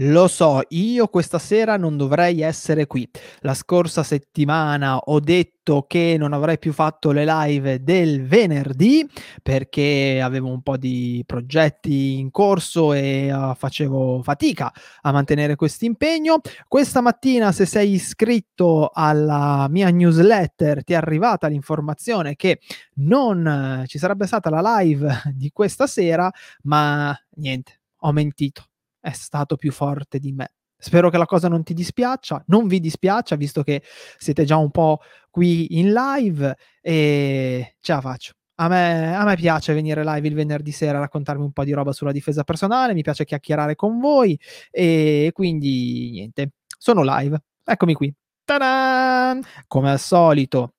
Lo so, io questa sera non dovrei essere qui. La scorsa settimana ho detto che non avrei più fatto le live del venerdì perché avevo un po' di progetti in corso e uh, facevo fatica a mantenere questo impegno. Questa mattina, se sei iscritto alla mia newsletter, ti è arrivata l'informazione che non uh, ci sarebbe stata la live di questa sera, ma niente, ho mentito è stato più forte di me. Spero che la cosa non ti dispiaccia, non vi dispiaccia, visto che siete già un po' qui in live e ce la faccio. A me, a me, piace venire live il venerdì sera a raccontarmi un po' di roba sulla difesa personale, mi piace chiacchierare con voi e quindi niente, sono live. Eccomi qui. Ta-da! Come al solito,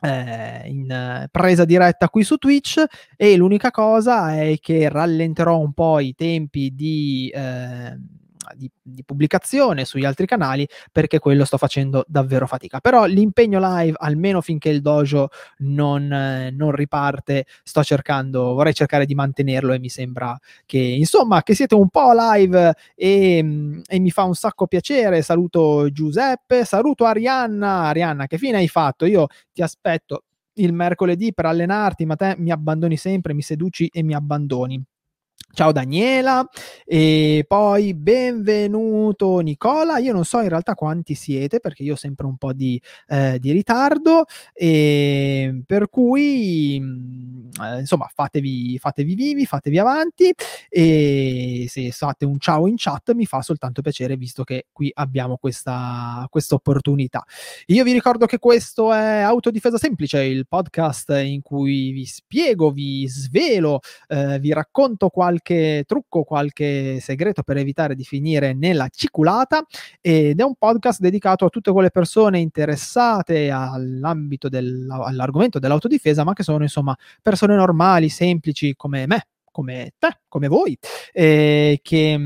eh, in presa diretta qui su Twitch e l'unica cosa è che rallenterò un po' i tempi di, eh, di, di, pubblicazione sugli altri canali perché quello sto facendo davvero fatica. Però l'impegno live, almeno finché il dojo non, eh, non riparte, sto cercando, vorrei cercare di mantenerlo e mi sembra che insomma che siete un po' live e, e mi fa un sacco piacere. Saluto Giuseppe, saluto Arianna. Arianna, che fine hai fatto? Io ti aspetto il mercoledì per allenarti, ma te mi abbandoni sempre, mi seduci e mi abbandoni. Ciao Daniela e poi benvenuto Nicola. Io non so in realtà quanti siete perché io ho sempre un po' di, eh, di ritardo e per cui mm, eh, insomma fatevi, fatevi vivi, fatevi avanti e se fate un ciao in chat mi fa soltanto piacere visto che qui abbiamo questa, opportunità. Io vi ricordo che questo è Autodifesa Semplice, il podcast in cui vi spiego, vi svelo, eh, vi racconto qualche qualche trucco, qualche segreto per evitare di finire nella ciculata ed è un podcast dedicato a tutte quelle persone interessate all'ambito del, all'argomento dell'autodifesa, ma che sono insomma persone normali, semplici come me, come te, come voi, eh, che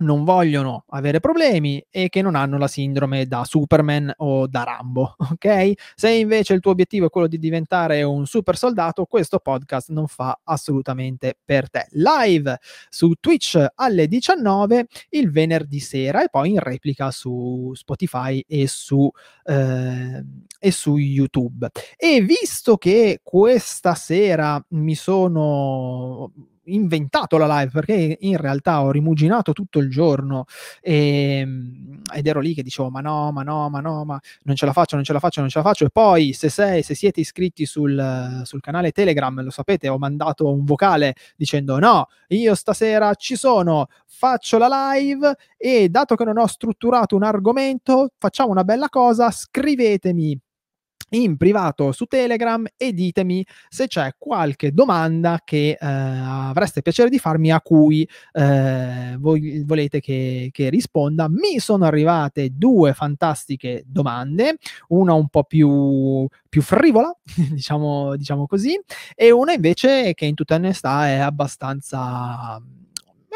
non vogliono avere problemi e che non hanno la sindrome da Superman o da Rambo, ok? Se invece il tuo obiettivo è quello di diventare un super soldato, questo podcast non fa assolutamente per te. Live su Twitch alle 19 il venerdì sera e poi in replica su Spotify e su, eh, e su YouTube. E visto che questa sera mi sono inventato la live perché in realtà ho rimuginato tutto il giorno e, ehm, ed ero lì che dicevo ma no, ma no, ma no, ma non ce la faccio, non ce la faccio, non ce la faccio. E poi se, sei, se siete iscritti sul, sul canale Telegram lo sapete ho mandato un vocale dicendo no, io stasera ci sono, faccio la live e dato che non ho strutturato un argomento facciamo una bella cosa, scrivetemi in privato su Telegram e ditemi se c'è qualche domanda che eh, avreste piacere di farmi a cui eh, voi volete che, che, risponda. Mi sono arrivate due fantastiche domande, una un po' più, più frivola, diciamo, diciamo così, e una invece che in tutta onestà è abbastanza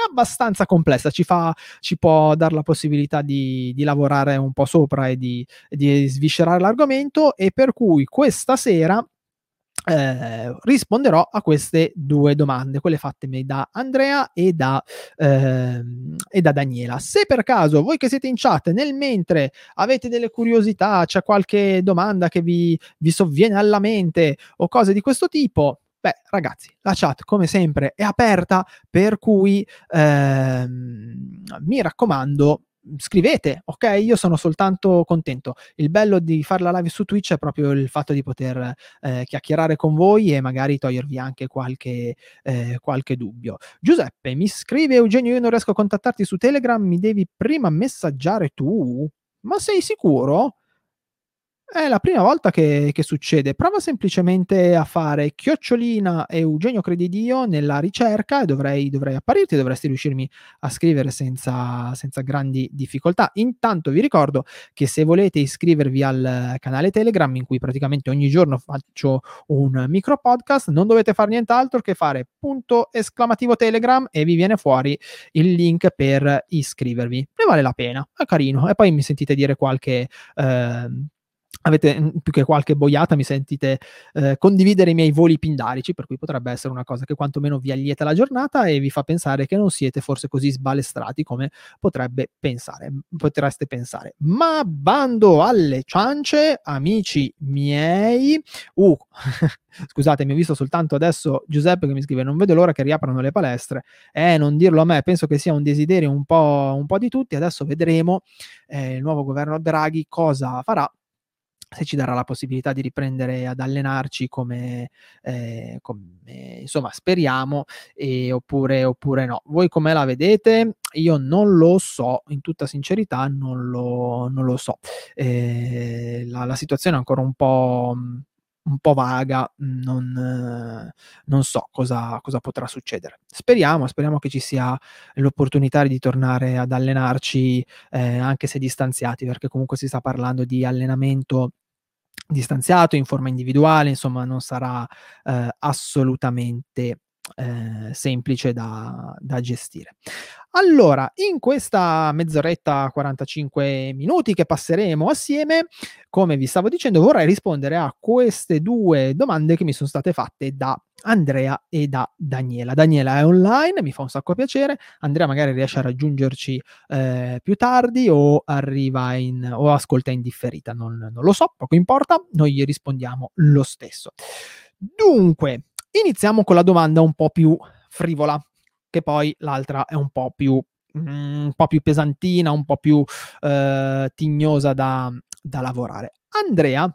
abbastanza complessa, ci, fa, ci può dare la possibilità di, di, lavorare un po' sopra e di, di sviscerare l'argomento e per cui questa sera eh, risponderò a queste due domande, quelle fattemi da Andrea e da, eh, e da, Daniela. Se per caso voi che siete in chat nel mentre avete delle curiosità, c'è qualche domanda che vi, vi sovviene alla mente o cose di questo tipo, Beh, ragazzi, la chat come sempre è aperta, per cui ehm, mi raccomando, scrivete, ok? Io sono soltanto contento. Il bello di fare la live su Twitch è proprio il fatto di poter eh, chiacchierare con voi e magari togliervi anche qualche, eh, qualche dubbio. Giuseppe, mi scrive Eugenio, io non riesco a contattarti su Telegram, mi devi prima messaggiare tu? Ma sei sicuro? È la prima volta che, che, succede. Prova semplicemente a fare chiocciolina Eugenio Credidio nella ricerca e dovrei, dovrei apparirti, dovresti riuscirmi a scrivere senza, senza, grandi difficoltà. Intanto vi ricordo che se volete iscrivervi al canale Telegram in cui praticamente ogni giorno faccio un micro podcast, non dovete fare nient'altro che fare punto esclamativo Telegram e vi viene fuori il link per iscrivervi. Ne vale la pena, è carino. E poi mi sentite dire qualche... Eh, avete mhmm, più che qualche boiata mi sentite eh, condividere i miei voli pindarici, per cui potrebbe essere una cosa che quantomeno vi allieta la giornata e vi fa pensare che non siete forse così sbalestrati come potrebbe pensare, potreste pensare. Ma bando alle ciance, amici miei. Uh, scusate, mi ho visto soltanto adesso Giuseppe che mi scrive: Non vedo l'ora che riaprano le palestre. Eh, non dirlo a me, penso che sia un desiderio un po', un po di tutti. Adesso vedremo eh, il nuovo governo Draghi cosa farà se ci darà la possibilità di riprendere ad allenarci come, eh, come insomma speriamo e, oppure, oppure no. Voi come la vedete? Io non lo so, in tutta sincerità non lo, non lo so. Eh, la, la situazione è ancora un po' un po' vaga, non, non so cosa, cosa, potrà succedere. Speriamo, speriamo che ci sia l'opportunità di tornare ad allenarci eh, anche se distanziati, perché comunque si sta parlando di allenamento distanziato, in forma individuale, insomma non sarà eh, assolutamente eh, semplice da, da, gestire. Allora, in questa mezz'oretta 45 minuti che passeremo assieme, come vi stavo dicendo, vorrei rispondere a queste due domande che mi sono state fatte da Andrea e da Daniela. Daniela è online, mi fa un sacco piacere. Andrea magari riesce a raggiungerci eh, più tardi o arriva in o ascolta in differita, non, non lo so, poco importa, noi gli rispondiamo lo stesso. Dunque, iniziamo con la domanda un po' più frivola che poi l'altra è un po' più, mm, un po più pesantina, un po' più eh, tignosa da, da lavorare. Andrea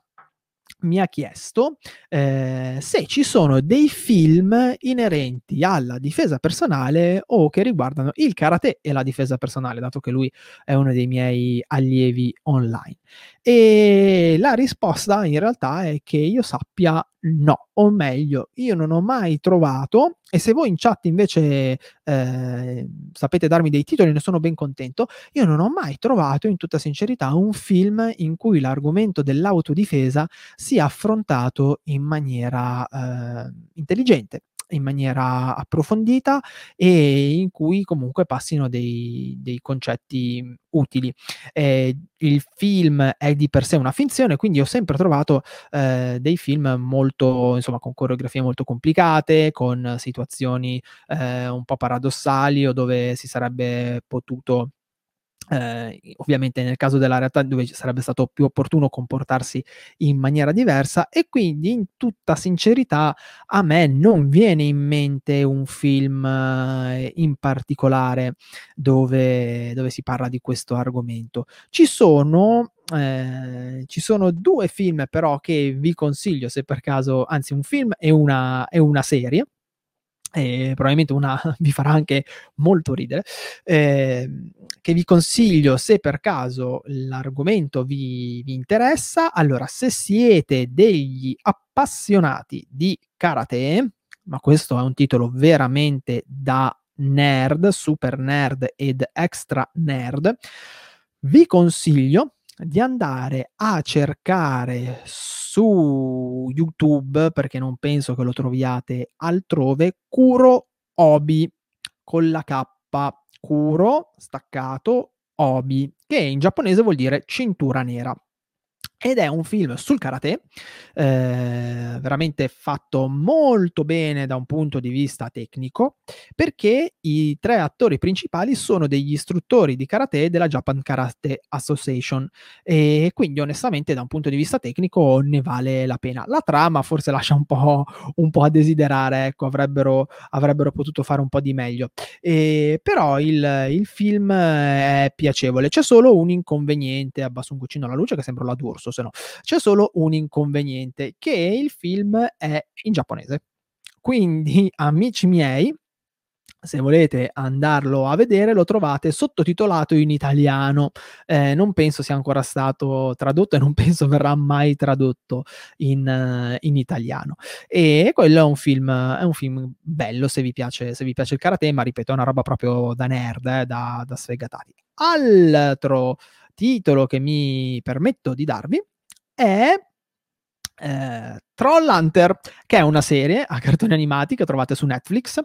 mi ha chiesto eh, se ci sono dei film inerenti alla difesa personale o che riguardano il karate e la difesa personale, dato che lui è uno dei miei allievi online. E la risposta in realtà è che io sappia no, o meglio, io non ho mai trovato, e se voi in chat invece eh, sapete darmi dei titoli, ne sono ben contento, io non ho mai trovato in tutta sincerità un film in cui l'argomento dell'autodifesa sia affrontato in maniera eh, intelligente in maniera approfondita e in cui comunque passino dei, dei concetti utili. Eh, il film è di per sé una finzione, quindi ho sempre trovato eh, dei film molto, insomma, con coreografie molto complicate, con situazioni eh, un po' paradossali o dove si sarebbe potuto eh, ovviamente nel caso della realtà dove sarebbe stato più opportuno comportarsi in maniera diversa e quindi in tutta sincerità a me non viene in mente un film eh, in particolare dove, dove si parla di questo argomento. Ci sono eh, ci sono due film però che vi consiglio se per caso, anzi un film e una, e una serie e probabilmente una vi farà anche molto ridere, eh, che vi consiglio se per caso l'argomento vi, vi, interessa. Allora, se siete degli appassionati di karate, ma questo è un titolo veramente da nerd, super nerd ed extra nerd, vi consiglio di andare a cercare su YouTube, perché non penso che lo troviate altrove, Kuro Obi con la K, Kuro staccato Obi, che in giapponese vuol dire cintura nera ed è un film sul karate, eh, veramente fatto molto bene da un punto di vista tecnico, perché i tre attori principali sono degli istruttori di karate della Japan Karate Association. E quindi onestamente da un punto di vista tecnico ne vale la pena. La trama forse lascia un po', un po a desiderare, ecco, avrebbero, avrebbero, potuto fare un po' di meglio, e, però il, il film è piacevole, c'è solo un inconveniente, abbasso un cucino alla luce che sembra la D'Urso se no. C'è solo un inconveniente, che il film è in giapponese. Quindi, amici miei, se volete andarlo a vedere, lo trovate sottotitolato in italiano. Eh, non penso sia ancora stato tradotto e non penso verrà mai tradotto in, uh, in, italiano. E quello è un film, è un film bello se vi, piace, se vi piace il karate, ma ripeto, è una roba proprio da nerd, eh, da, da sfegatati. Altro titolo che mi permetto di darvi è eh, Troll Hunter, che è una serie a cartoni animati che trovate su Netflix.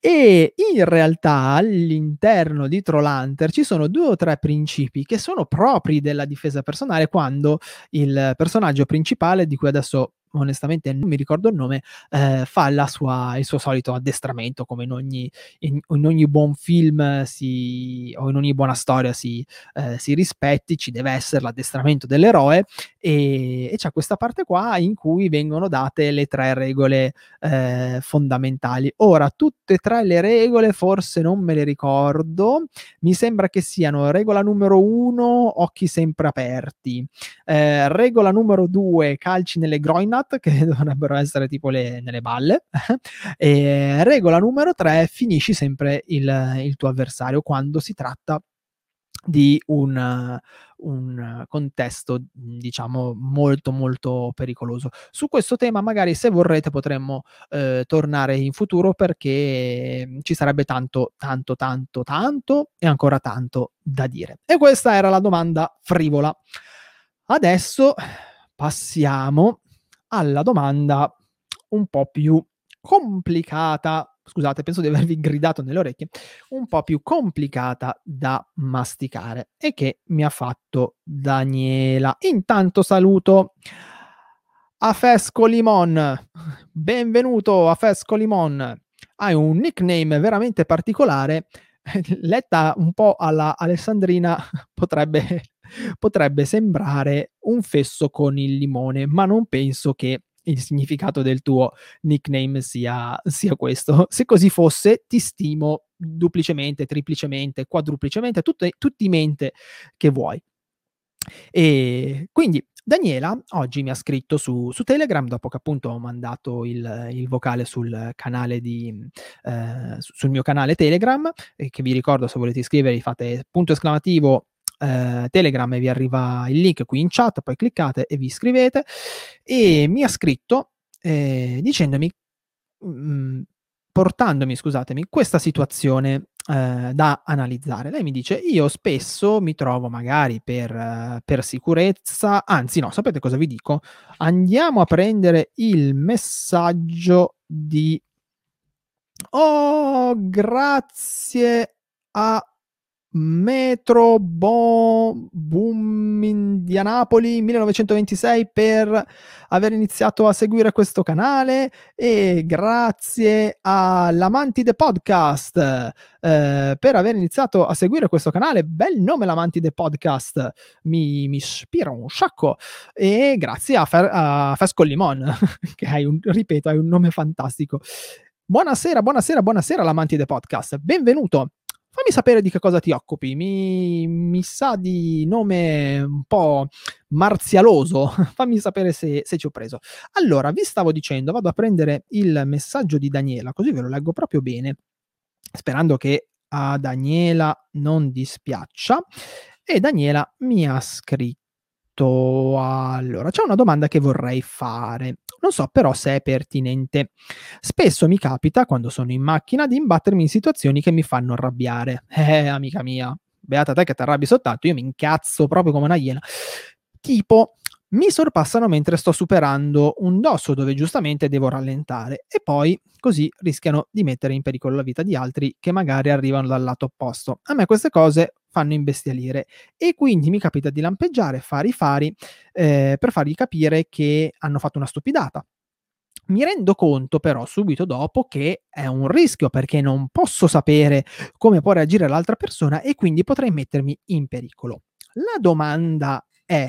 E in realtà all'interno di Trollhunter ci sono due o tre principi che sono propri della difesa personale quando il personaggio principale, di cui adesso onestamente non mi ricordo il nome, eh, fa sua, il suo solito addestramento, come in ogni, in, in ogni buon film si, o in ogni buona storia si, eh, si, rispetti, ci deve essere l'addestramento dell'eroe e, e c'è questa parte qua in cui vengono date le tre regole eh, fondamentali. Ora, tutte e tre le regole forse non me le ricordo, mi sembra che siano regola numero uno, occhi sempre aperti, eh, regola numero due, calci nelle groinat, che dovrebbero essere tipo le, nelle balle, e regola numero tre, finisci sempre il, il tuo avversario quando si tratta di un, un, contesto, diciamo, molto molto pericoloso. Su questo tema, magari se vorrete, potremmo eh, tornare in futuro perché ci sarebbe tanto, tanto, tanto, tanto e ancora tanto da dire. E questa era la domanda frivola. Adesso passiamo alla domanda un po' più complicata scusate, penso di avervi gridato nelle orecchie, un po' più complicata da masticare e che mi ha fatto Daniela. Intanto saluto Afesco Limon. Benvenuto Afesco Limon. Hai un nickname veramente particolare. Letta un po' alla Alessandrina potrebbe, potrebbe sembrare un fesso con il limone, ma non penso che il significato del tuo nickname sia, sia questo. Se così fosse, ti stimo duplicemente, triplicemente, quadruplicemente, tutte, tutti mente che vuoi. E quindi Daniela oggi mi ha scritto su, su, Telegram dopo che appunto ho mandato il, il vocale sul di eh, sul mio canale Telegram che vi ricordo se volete iscrivervi fate punto esclamativo eh, Telegram e vi arriva il link qui in chat, poi cliccate e vi iscrivete. E mi ha scritto eh, dicendomi, mh, mm, portandomi, scusatemi, questa situazione eh, da analizzare. Lei mi dice: Io spesso mi trovo magari per, uh, per, sicurezza, anzi, no, sapete cosa vi dico? Andiamo a prendere il messaggio di Oh, grazie a Metro Bo- Boom Indianapoli 1926 per aver iniziato a seguire questo canale. E grazie all'Amantide Podcast eh, per aver iniziato a seguire questo canale. Bel nome l'Amantide Podcast, mi, mi ispira un sacco. E grazie a, Fer- a Fesco Limon che hai un, ripeto, hai un nome fantastico. Buonasera, buonasera, buonasera l'Amantide Podcast, benvenuto fammi sapere di che cosa ti occupi. Mi, mi sa di nome un po' marzialoso. fammi sapere se, se, ci ho preso. Allora, vi stavo dicendo, vado a prendere il messaggio di Daniela, così ve lo leggo proprio bene, sperando che a Daniela non dispiaccia. E Daniela mi ha scritto allora, c'è una domanda che vorrei fare. Non so però se è pertinente. Spesso mi capita, quando sono in macchina, di imbattermi in situazioni che mi fanno arrabbiare. Eh, amica mia, beata te che ti arrabbi soltanto, io mi incazzo proprio come una iena. Tipo, mi sorpassano mentre sto superando un dosso dove giustamente devo rallentare e poi così rischiano di mettere in pericolo la vita di altri che magari arrivano dal lato opposto. A me queste cose fanno imbestialire e quindi mi capita di lampeggiare, fare i fari eh, per fargli capire che hanno fatto una stupidata. Mi rendo conto però subito dopo che è un rischio perché non posso sapere come può reagire l'altra persona e quindi potrei mettermi in pericolo. La domanda è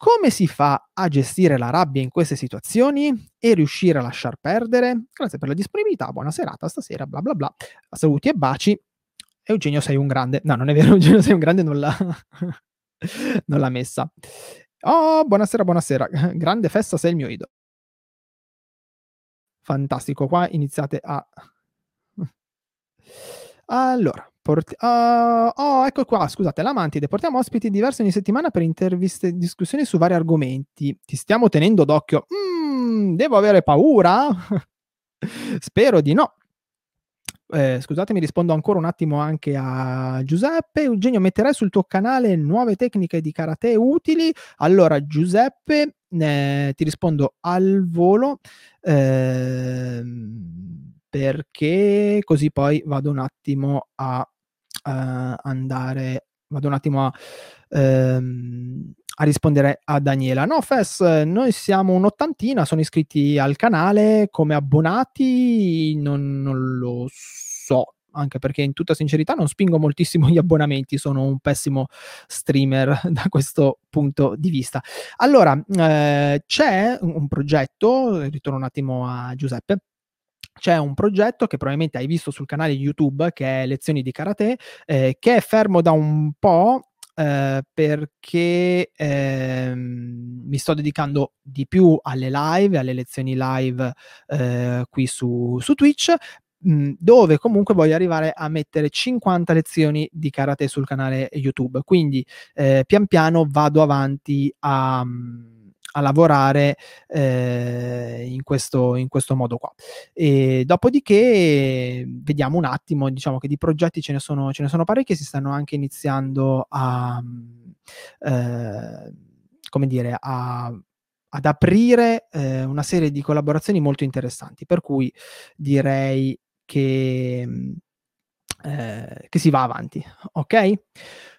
come si fa a gestire la rabbia in queste situazioni e riuscire a lasciar perdere? Grazie per la disponibilità, buona serata stasera, bla bla bla. Saluti e baci. Eugenio sei un grande. No, non è vero, Eugenio sei un grande, non l'ha, non l'ha messa. Oh, buonasera, buonasera. Grande festa, sei il mio idolo. Fantastico, qua iniziate a... Allora, Porti- uh, oh, ecco qua, scusate, la Mantide. Portiamo ospiti diversi ogni settimana per interviste e discussioni su vari argomenti. Ti stiamo tenendo d'occhio. Mm, devo avere paura? Spero di no. Eh, scusatemi, rispondo ancora un attimo anche a Giuseppe. Eugenio, metterai sul tuo canale nuove tecniche di karate utili? Allora, Giuseppe, eh, ti rispondo al volo. Eh, perché così poi vado un attimo a uh, andare vado un attimo a, ehm, a rispondere a Daniela. No, Fes, noi siamo un'ottantina, sono iscritti al canale come abbonati, non, non lo so, anche perché in tutta sincerità non spingo moltissimo gli abbonamenti, sono un pessimo streamer da questo punto di vista. Allora, eh, c'è un progetto, ritorno un attimo a Giuseppe, c'è un progetto che probabilmente hai visto sul canale YouTube che è Lezioni di Karate, eh, che è fermo da un po'. Eh, perché ehm, mi sto dedicando di più alle live, alle lezioni live eh, qui su, su Twitch, mh, dove comunque voglio arrivare a mettere 50 lezioni di karate sul canale YouTube. Quindi eh, pian piano vado avanti a. A lavorare eh, in, questo, in, questo, modo qua. E dopodiché vediamo un attimo, diciamo che di progetti ce ne sono, ce ne sono parecchi, si stanno anche iniziando a, eh, come dire, a, ad aprire eh, una serie di collaborazioni molto interessanti, per cui direi che, eh, che si va avanti, ok?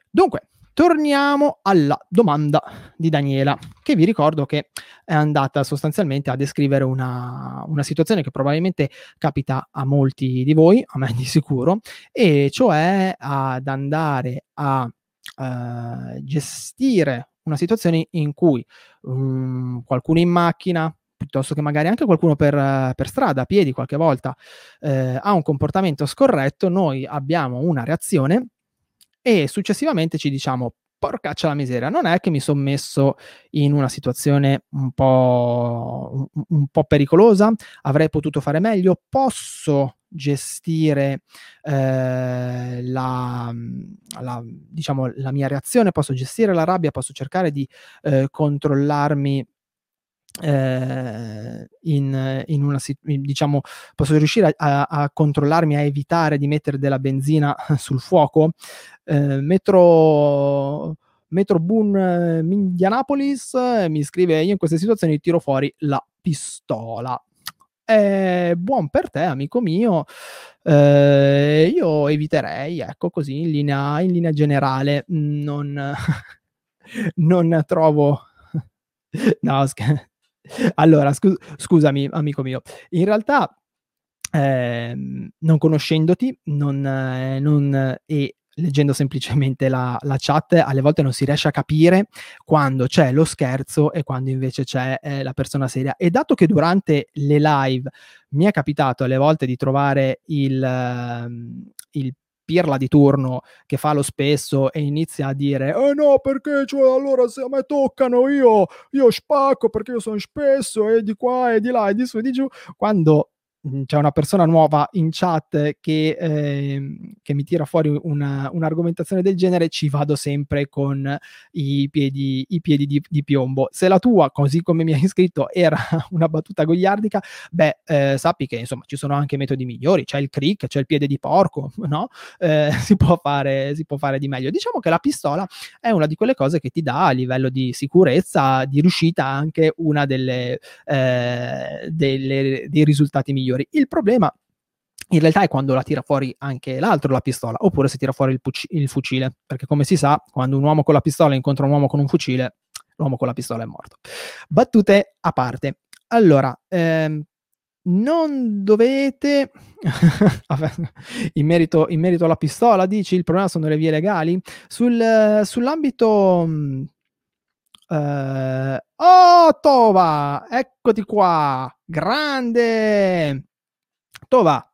Dunque, Torniamo alla domanda di Daniela, che vi ricordo che è andata sostanzialmente a descrivere una, una, situazione che probabilmente capita a molti di voi, a me di sicuro, e cioè ad andare a uh, gestire una situazione in cui um, qualcuno in macchina, piuttosto che magari anche qualcuno per, per strada, a piedi qualche volta, eh, ha un comportamento scorretto, noi abbiamo una reazione e successivamente ci diciamo porcaccia la miseria, non è che mi sono messo in una situazione un po', un, po', pericolosa, avrei potuto fare meglio, posso gestire eh, la, la, diciamo, la mia reazione, posso gestire la rabbia, posso cercare di eh, controllarmi eh, in, in, una diciamo posso riuscire a, a, controllarmi a evitare di mettere della benzina sul fuoco? Eh, metro metro boon eh, Indianapolis eh, mi scrive io in queste situazioni tiro fuori la pistola. Eh, buon per te amico mio. Eh, io eviterei ecco così in linea, in linea generale. Non, non trovo no scher- allora, scu- scusami, amico mio, in realtà eh, non conoscendoti non, eh, non, e leggendo semplicemente la, la, chat, alle volte non si riesce a capire quando c'è lo scherzo e quando invece c'è eh, la persona seria. E dato che durante le live mi è capitato alle volte di trovare il, uh, il pirla di turno che fa lo spesso e inizia a dire eh no perché cioè, allora se a me toccano io, io spacco perché io sono spesso e di qua e di là e di su e di giù. Quando c'è una persona nuova in chat che, eh, che mi tira fuori una, un'argomentazione del genere, ci vado sempre con i piedi, i piedi di, di, piombo. Se la tua, così come mi hai scritto, era una battuta gogliardica, beh, eh, sappi che insomma ci sono anche metodi migliori, c'è il crick, c'è il piede di porco, no? Eh, si, può fare, si può fare di meglio. Diciamo che la pistola è una di quelle cose che ti dà a livello di sicurezza, di riuscita, anche una delle, eh, delle dei risultati migliori migliori. Il problema in realtà è quando la tira fuori anche l'altro la pistola, oppure se tira fuori il, puc- il, fucile, perché come si sa, quando un uomo con la pistola incontra un uomo con un fucile, l'uomo con la pistola è morto. Battute a parte. Allora, ehm, non dovete, in, merito, in, merito, alla pistola, dici il problema sono le vie legali. Sul, sull'ambito Uh, oh, Tova, eccoti qua, grande. Tova,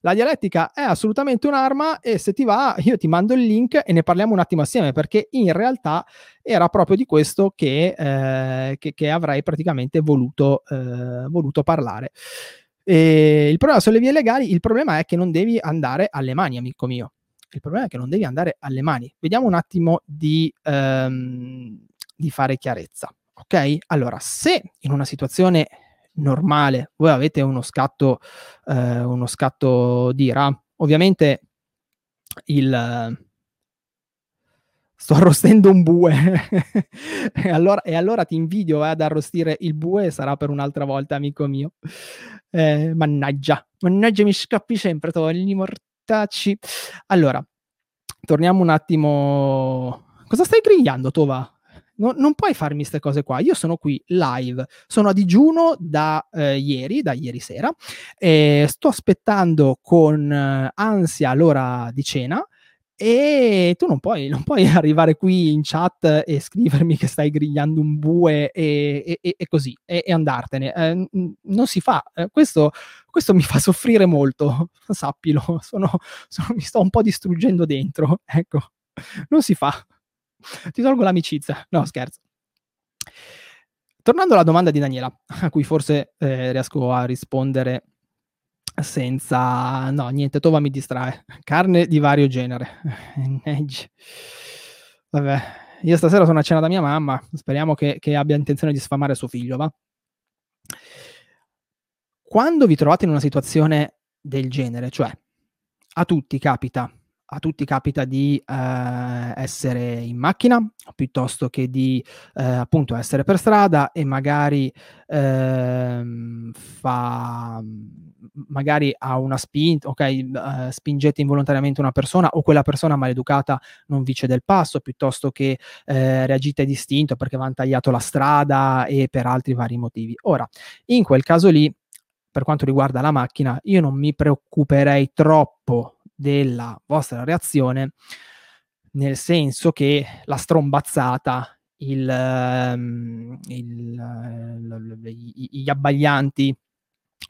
la dialettica è assolutamente un'arma e se ti va io ti mando il link e ne parliamo un attimo assieme perché in realtà era proprio di questo che, eh, che, che avrei praticamente voluto, eh, voluto parlare. E il problema sono le vie legali, il problema è che non devi andare alle mani, amico mio. Il problema è che non devi andare alle mani. Vediamo un attimo di... Um, di fare chiarezza. Ok? Allora, se in una situazione normale voi avete uno scatto, eh, uno scatto di ira, ovviamente il sto arrostendo un bue e, allora, e, allora, ti invidio eh, ad arrostire il bue sarà per un'altra volta amico mio eh, mannaggia Mannaggia, mi scappi sempre, togli mortacci. Allora, torniamo un attimo. Cosa stai grigliando, Tova? No, non puoi farmi queste cose qua. Io sono qui live, sono a digiuno da eh, ieri, da ieri sera, e sto aspettando con eh, ansia l'ora di cena e tu non puoi, non puoi, arrivare qui in chat e scrivermi che stai grigliando un bue e, e, e così e, e andartene. Eh, non si fa. Eh, questo, questo, mi fa soffrire molto, sappilo. Sono, sono, mi sto un po' distruggendo dentro. Ecco, non si fa. Ti tolgo l'amicizia. No, scherzo. Tornando alla domanda di Daniela, a cui forse eh, riesco a rispondere senza... No, niente, Tova mi distrae. Carne di vario genere. Vabbè, io stasera sono a cena da mia mamma, speriamo che, che abbia intenzione di sfamare suo figlio, va? Quando vi trovate in una situazione del genere, cioè a tutti capita a tutti capita di eh, essere in macchina piuttosto che di eh, appunto essere per strada e magari eh, fa magari ha una spinta, ok, uh, spingete involontariamente una persona o quella persona maleducata non vi cede il passo, piuttosto che eh, reagite distinto perché va tagliato la strada e per altri vari motivi. Ora, in quel caso lì, per quanto riguarda la macchina, io non mi preoccuperei troppo della vostra reazione, nel senso che la strombazzata, il, um, il, uh, gli abbaglianti,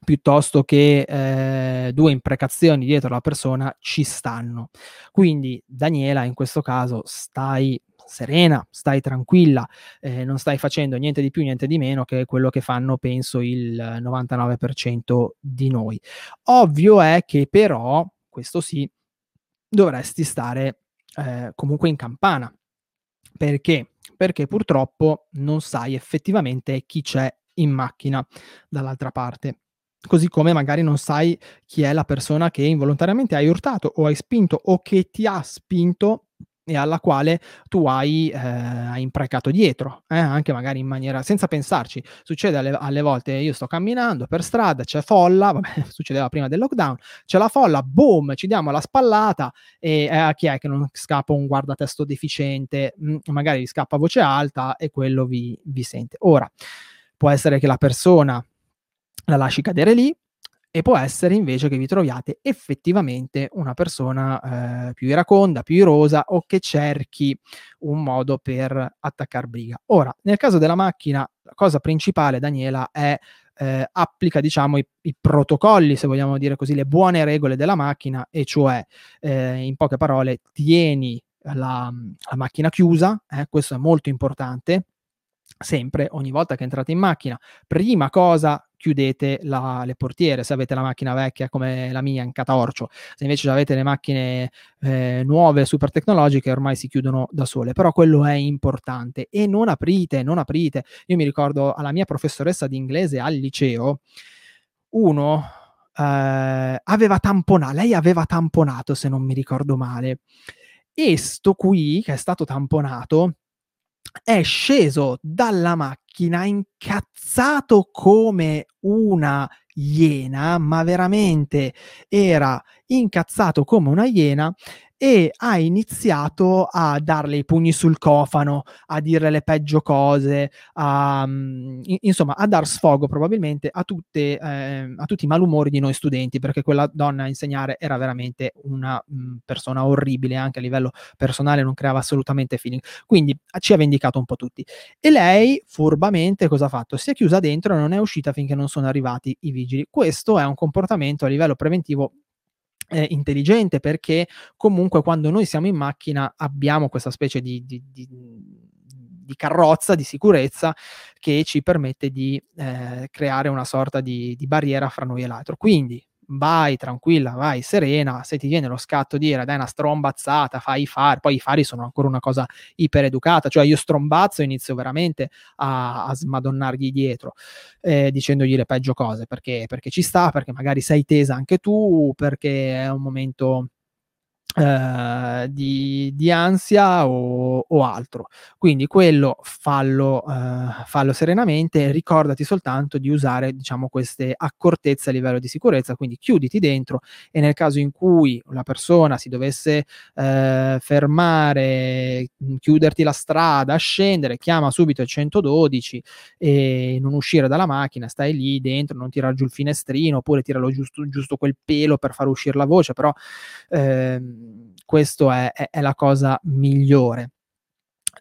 piuttosto che eh, due imprecazioni dietro la persona ci stanno. Quindi Daniela in questo caso stai serena, stai tranquilla, eh, non stai facendo niente di più, niente di meno che quello che fanno, penso, il 99% di noi. Ovvio è che però questo sì, dovresti stare eh, comunque in campana. Perché? Perché purtroppo non sai effettivamente chi c'è in macchina dall'altra parte. Così come magari non sai chi è la persona che involontariamente hai urtato o hai spinto o che ti ha spinto e alla quale tu hai, eh, hai imprecato dietro, eh, anche magari in maniera senza pensarci. Succede alle, alle, volte, io sto camminando per strada, c'è folla, vabbè, succedeva prima del lockdown, c'è la folla, boom, ci diamo la spallata e eh, a chi è che non scappa un guardatesto deficiente, mh, mm, magari vi scappa voce alta e quello vi, vi sente. Ora, può essere che la persona la lasci cadere lì, e può essere invece che vi troviate effettivamente una persona eh, più iraconda, più irosa o che cerchi un modo per attaccare briga. Ora, nel caso della macchina, la cosa principale, Daniela, è eh, applica diciamo i, i, protocolli, se vogliamo dire così, le buone regole della macchina, e cioè, eh, in poche parole, tieni la, la macchina chiusa, eh, questo è molto importante, sempre, ogni volta che entrate in macchina, prima cosa chiudete la, le portiere se avete la macchina vecchia come la mia in catorcio se invece avete le macchine eh, nuove super tecnologiche ormai si chiudono da sole. Però quello è importante. E non aprite non aprite. Io mi ricordo alla mia professoressa di inglese al liceo uno eh, aveva tamponato lei aveva tamponato se non mi ricordo male. E sto qui che è stato tamponato è sceso dalla macchina incazzato come una iena, ma veramente era incazzato come una iena e ha iniziato a darle i pugni sul cofano, a dire le peggio cose, a, mm, insomma a dar sfogo probabilmente a, tutte, eh, a tutti i malumori di noi studenti, perché quella donna a insegnare era veramente una mh, mm, persona orribile, anche a livello personale non creava assolutamente feeling. Quindi ci ha vendicato un po' tutti. E lei furbamente cosa ha fatto? Si è chiusa dentro e non è uscita finché non sono arrivati i vigili. Questo è un comportamento a livello preventivo eh, intelligente perché comunque quando noi siamo in macchina abbiamo questa specie di, di, di, di carrozza di sicurezza che ci permette di eh, creare una sorta di, barriera fra noi e l'altro. Quindi vai tranquilla, vai serena, se ti viene lo scatto di dire dai una strombazzata, fai i fari, poi i fari sono ancora una cosa ipereducata, cioè io strombazzo e inizio veramente a, a smadonnargli dietro, eh, dicendogli le peggio cose, perché, perché ci sta, perché magari sei tesa anche tu, perché è un momento ehm, di di ansia o o altro. Quindi quello fallo ehm, fallo serenamente, ricordati soltanto di usare, diciamo, queste accortezze a livello di sicurezza, quindi chiuditi dentro e nel caso in cui la persona si dovesse, ehm, fermare, mhmm, chiuderti la strada, scendere, chiama subito il 112 e non uscire dalla macchina, stai lì dentro, non tirar giù il finestrino, oppure tiralo giusto giusto quel pelo per far uscir la voce, però, ehm, questo è è è la cosa migliore.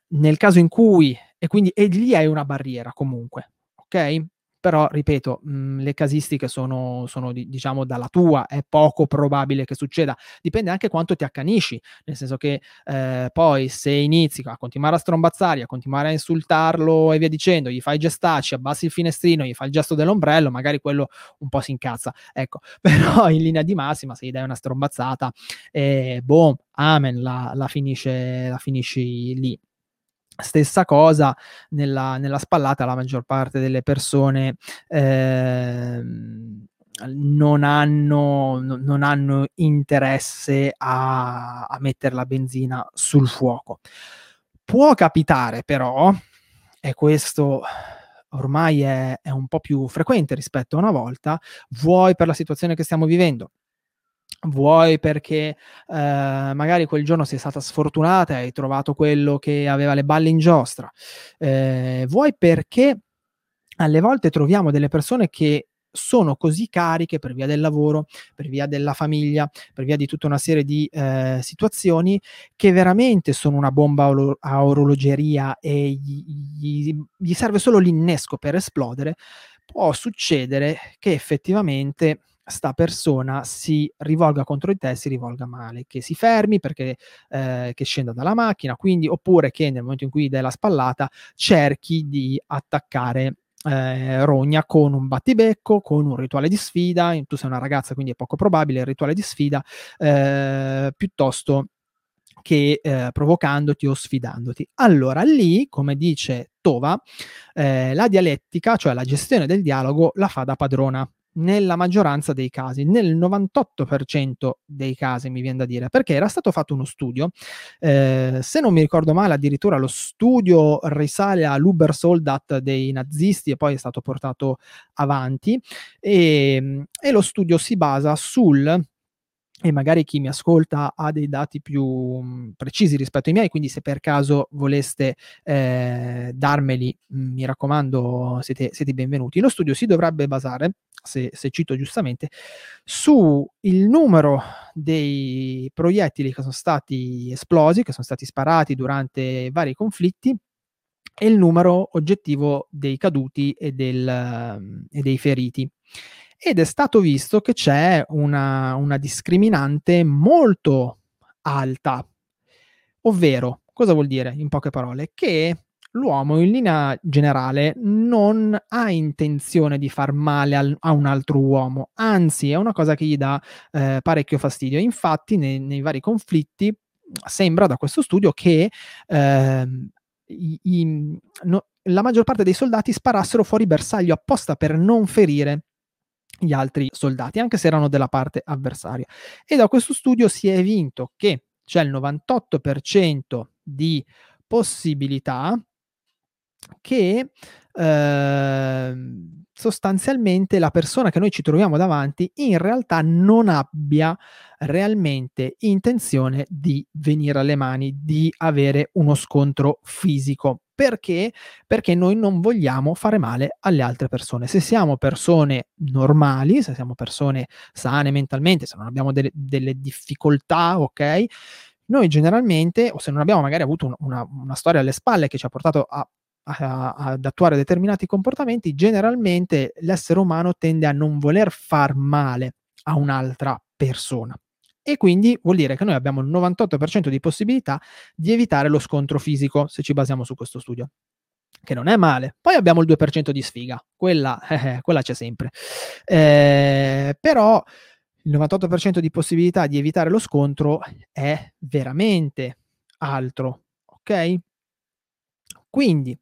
Nel caso in cui e quindi e lì hai una barriera comunque, okay, però ripeto, mhmm, le casistiche sono sono di diciamo dalla tua, è poco probabile che succeda. Dipende anche quanto ti accanisci, nel senso che, ehm, poi se inizi a continuare a strombazzargli, a continuare a insultarlo e via dicendo, gli fai gestacci, abbassi il finestrino, gli fai il gesto dell'ombrello, magari quello un po' si incazza, ecco. Però in linea di massima se gli dai una strombazzata, ehm, boh, amen, la la finisce la finisci lì. Stessa cosa nella nella spallata, la maggior parte delle persone, ehm, non hanno no non hanno interesse a a metter la benzina sul fuoco. Può capitare però, e questo ormai è è un po' più frequente rispetto a una volta, vuoi per la situazione che stiamo vivendo, vuoi perché, ehm, magari quel giorno sei stata sfortunata e hai trovato quello che aveva le balle in giostra, ehm, vuoi perché alle volte troviamo delle persone che sono così cariche per via del lavoro, per via della famiglia, per via di tutta una serie di, ehm, situazioni, che veramente sono una bomba a olo a orologeria e gli gli serve solo l'innesco per esplodere, può succedere che effettivamente 'sta persona si rivolga contro di te si rivolga male, che si fermi perché ehm, che scenda dalla macchina, quindi oppure che nel momento in cui dai la spallata cerchi di attaccare, ehm, rogna con un battibecco, con un rituale di sfida, tu sei una ragazza quindi è poco probabile il rituale di sfida, ehm, piuttosto che, ehm, provocandoti o sfidandoti. Allora lì, come dice Tova, ehm, la dialettica, cioè la gestione del dialogo, la fa da padrona nella maggioranza dei casi, nel 98% dei casi mi vien da dire, perché era stato fatto uno studio, ehm, se non mi ricordo male addirittura lo studio risale all'Ubersoldat dei nazisti e poi è stato portato avanti, ehm, e lo studio si basa sul e magari chi mi ascolta ha dei dati più, mhmm, precisi rispetto ai miei, quindi se per caso voleste, ehm, darmeli, mhmm, mi raccomando siete siete benvenuti. Lo studio si dovrebbe basare, se se cito giustamente, su il numero dei proiettili che son stati esplosi, che son stati sparati durante vari conflitti e il numero oggettivo dei caduti e del e dei feriti. Ed è stato visto che c'è una una discriminante molto alta. Ovvero, cosa vuol dire in poche parole? Che l'uomo in linea generale non ha intenzione di far male al a un altro uomo, anzi è una cosa che gli dà, ehm, parecchio fastidio. Infatti nei nei vari conflitti sembra da questo studio che, ehm, i i no la maggior parte dei soldati sparassero fuori bersaglio apposta per non ferire gli altri soldati, anche se erano della parte avversaria. E da questo studio si è evinto che c'è il 98% di possibilità che, ehm, sostanzialmente la persona che noi ci troviamo davanti in realtà non abbia realmente intenzione di venire alle mani, di avere uno scontro fisico. Perché? Perché noi non vogliamo fare male alle altre persone. Se siamo persone normali, se siamo persone sane mentalmente, se non abbiamo delle delle difficoltà, okay, noi generalmente o se non abbiamo magari avuto un una una storia alle spalle che ci ha portato a ad attuare determinati comportamenti, generalmente l'essere umano tende a non voler far male a un'altra persona. E quindi vuol dire che noi abbiamo il 98% di possibilità di evitare lo scontro fisico, se ci basiamo su questo studio, che non è male. Poi abbiamo il 2% di sfiga, quella, eh, eh, quella c'è sempre. Ehm, però il 98% di possibilità di evitare lo scontro è veramente altro, okay? Quindi,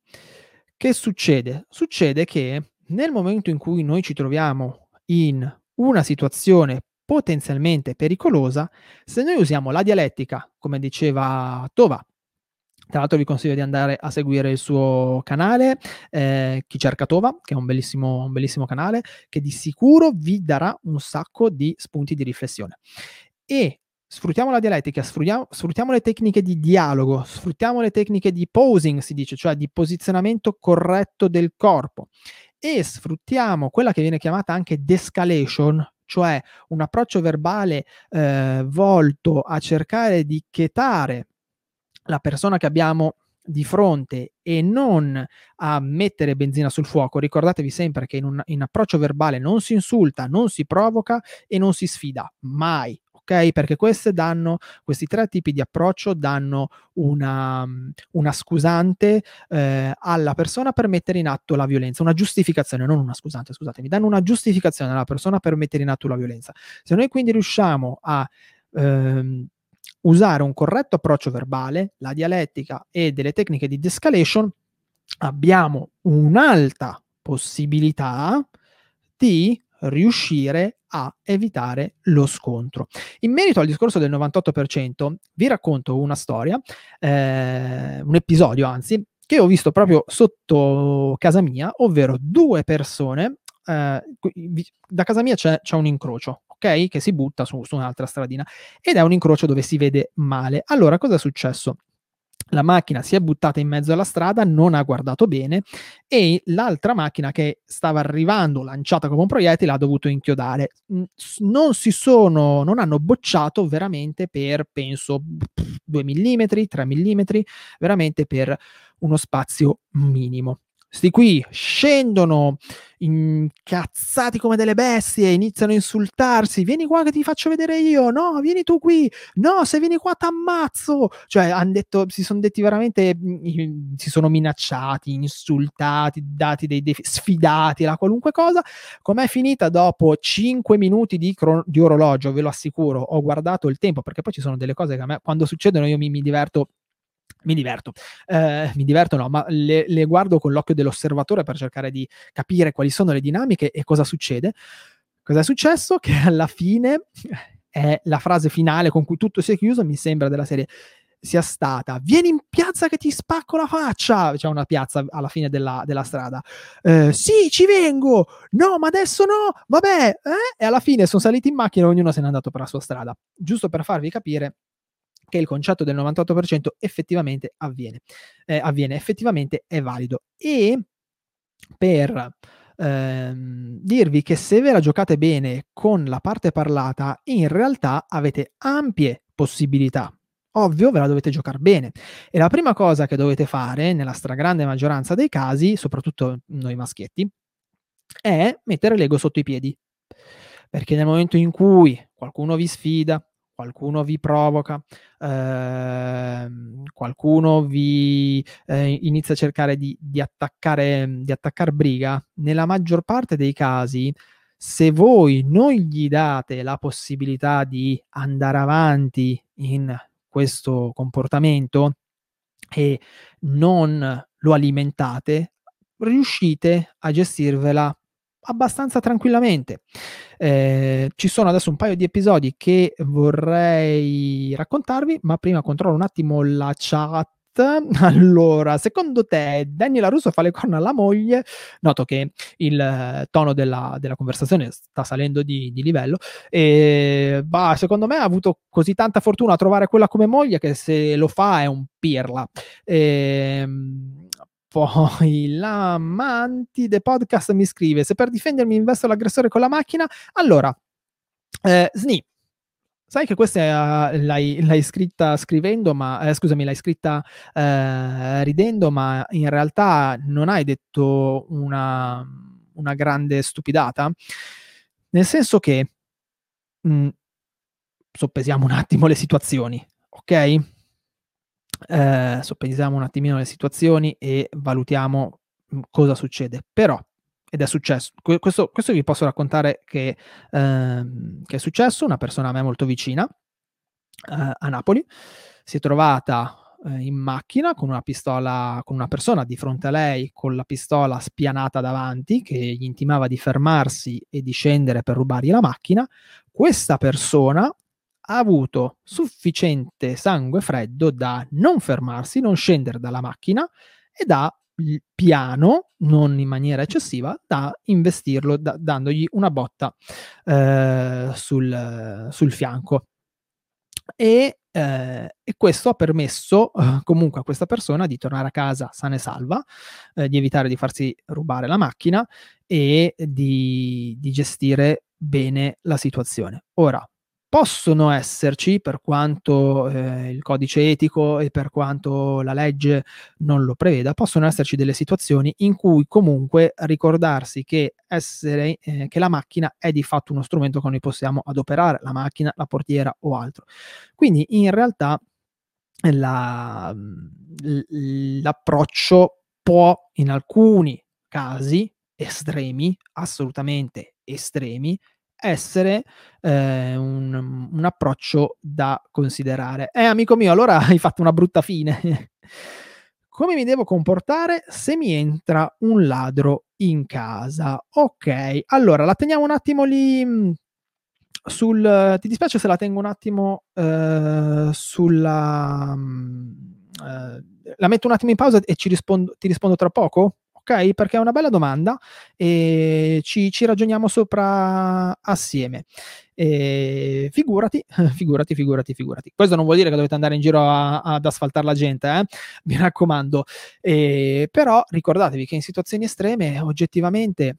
che succede? Succede che nel momento in cui noi ci troviamo in una situazione potenzialmente pericolosa se noi usiamo la dialettica, come diceva Tova, tra l'altro vi consiglio di andare a seguire il suo canale, eh, Chi cerca Tova, che è un bellissimo, un bellissimo canale, che di sicuro vi darà un sacco di spunti di riflessione. E sfruttiamo la dialettica, sfruttiamo, sfruttiamo, le tecniche di dialogo, sfruttiamo le tecniche di posing, si dice, cioè di posizionamento corretto del corpo e sfruttiamo quella che viene chiamata anche descalation, cioè un approccio verbale eh, volto a cercare di chetare la persona che abbiamo di fronte e non a mettere benzina sul fuoco, ricordatevi sempre che in un in approccio verbale non si insulta, non si provoca e non si sfida, mai. Ok? Perché danno, questi tre tipi di approccio danno una, una scusante eh, alla persona per mettere in atto la violenza, una giustificazione, non una scusante, scusatemi, danno una giustificazione alla persona per mettere in atto la violenza. Se noi quindi riusciamo a ehm, usare un corretto approccio verbale, la dialettica e delle tecniche di de-escalation, abbiamo un'alta possibilità di riuscire a evitare lo scontro. In merito al discorso del 98%, vi racconto una storia, eh, un episodio anzi, che ho visto proprio sotto casa mia, ovvero due persone. Eh, da casa mia c'è, c'è un incrocio, ok? Che si butta su, su un'altra stradina ed è un incrocio dove si vede male. Allora, cosa è successo? La macchina si è buttata in mezzo alla strada, non ha guardato bene e l'altra macchina che stava arrivando lanciata come un proiettile ha dovuto inchiodare. Non si sono, non hanno bocciato veramente per, penso, 2 mm, 3 mm, veramente per uno spazio minimo. Sti qui scendono incazzati come delle bestie, iniziano a insultarsi, vieni qua che ti faccio vedere io, no, vieni tu qui, no, se vieni qua t'ammazzo, cioè hanno detto, si sono detti veramente, si sono minacciati, insultati, dati dei, dei sfidati, la qualunque cosa, com'è finita? Dopo 5 minuti di, cron- di orologio, ve lo assicuro, ho guardato il tempo, perché poi ci sono delle cose che a me, quando succedono io mi, mi diverto mi diverto, eh, mi diverto no, ma le, le, guardo con l'occhio dell'osservatore per cercare di capire quali sono le dinamiche e cosa succede. Cosa è successo? Che alla fine è la frase finale con cui tutto si è chiuso, mi sembra della serie sia stata vieni in piazza che ti spacco la faccia c'è una piazza alla fine della, della strada eh, sì ci vengo no ma adesso no vabbè eh? e alla fine sono saliti in macchina e ognuno se n'è andato per la sua strada giusto per farvi capire che il concetto del 98% effettivamente avviene, eh, avviene, effettivamente è valido. E per ehm, dirvi che se ve la giocate bene con la parte parlata, in realtà avete ampie possibilità. Ovvio, ve la dovete giocare bene. E la prima cosa che dovete fare, nella stragrande maggioranza dei casi, soprattutto noi maschietti, è mettere l'ego sotto i piedi. Perché nel momento in cui qualcuno vi sfida, qualcuno vi provoca, ehm, qualcuno vi eh, inizia a cercare di, di, attaccare, di attaccare briga, nella maggior parte dei casi, se voi non gli date la possibilità di andare avanti in questo comportamento e non lo alimentate, riuscite a gestirvela abbastanza tranquillamente. Eh, ci sono adesso un paio di episodi che vorrei raccontarvi, ma prima controllo un attimo la chat. Allora, secondo te Daniela Russo fa le corna alla moglie? Noto che il eh, tono della, della conversazione sta salendo di, di livello e bah, secondo me ha avuto così tanta fortuna a trovare quella come moglie che se lo fa è un pirla. Ehm, poi la Mantide Podcast mi scrive: Se per difendermi investo l'aggressore con la macchina, allora, eh, Sni, sai che questa è, l'hai, l'hai, scritta scrivendo, ma eh, scusami, l'hai scritta eh, ridendo, ma in realtà non hai detto una, una grande stupidata. Nel senso che mh, mm, soppesiamo un attimo le situazioni, ok? Eh, soppensiamo un attimino le situazioni e valutiamo mhmm, cosa succede. Però, ed è successo, questo, questo vi posso raccontare che, ehm, che, è successo, una persona a me molto vicina, eh, a Napoli, si è trovata eh, in macchina con una pistola, con una persona di fronte a lei con la pistola spianata davanti che gli intimava di fermarsi e di scendere per rubargli la macchina. questa persona ha avuto sufficiente sangue freddo da non fermarsi, non scendere dalla macchina e da piano, non in maniera eccessiva, da investirlo da, dandogli una botta eh, sul, sul, fianco. E, eh, e, questo ha permesso eh, comunque a questa persona di tornare a casa sana e salva, eh, di evitare di farsi rubare la macchina e di, di gestire bene la situazione. Ora, possono esserci, per quanto eh, il codice etico e per quanto la legge non lo preveda, possono esserci delle situazioni in cui comunque ricordarsi che, essere, eh, che la macchina è di fatto uno strumento con cui possiamo adoperare, la macchina, la portiera o altro. Quindi in realtà la, l'approccio può in alcuni casi estremi, assolutamente estremi, essere eh, un, un, approccio da considerare. Eh, amico mio, allora hai fatto una brutta fine. Come mi devo comportare se mi entra un ladro in casa? Ok, allora la teniamo un attimo lì mm, sul... Ti dispiace se la tengo un attimo eh, sulla... Eh, la metto un attimo in pausa e rispondo, ti rispondo tra poco? Ok? Perché è una bella domanda e ci, ci ragioniamo sopra assieme. E figurati, figurati, figurati, figurati. Questo non vuol dire che dovete andare in giro a, ad asfaltare la gente, eh? mi raccomando. E, però ricordatevi che in situazioni estreme oggettivamente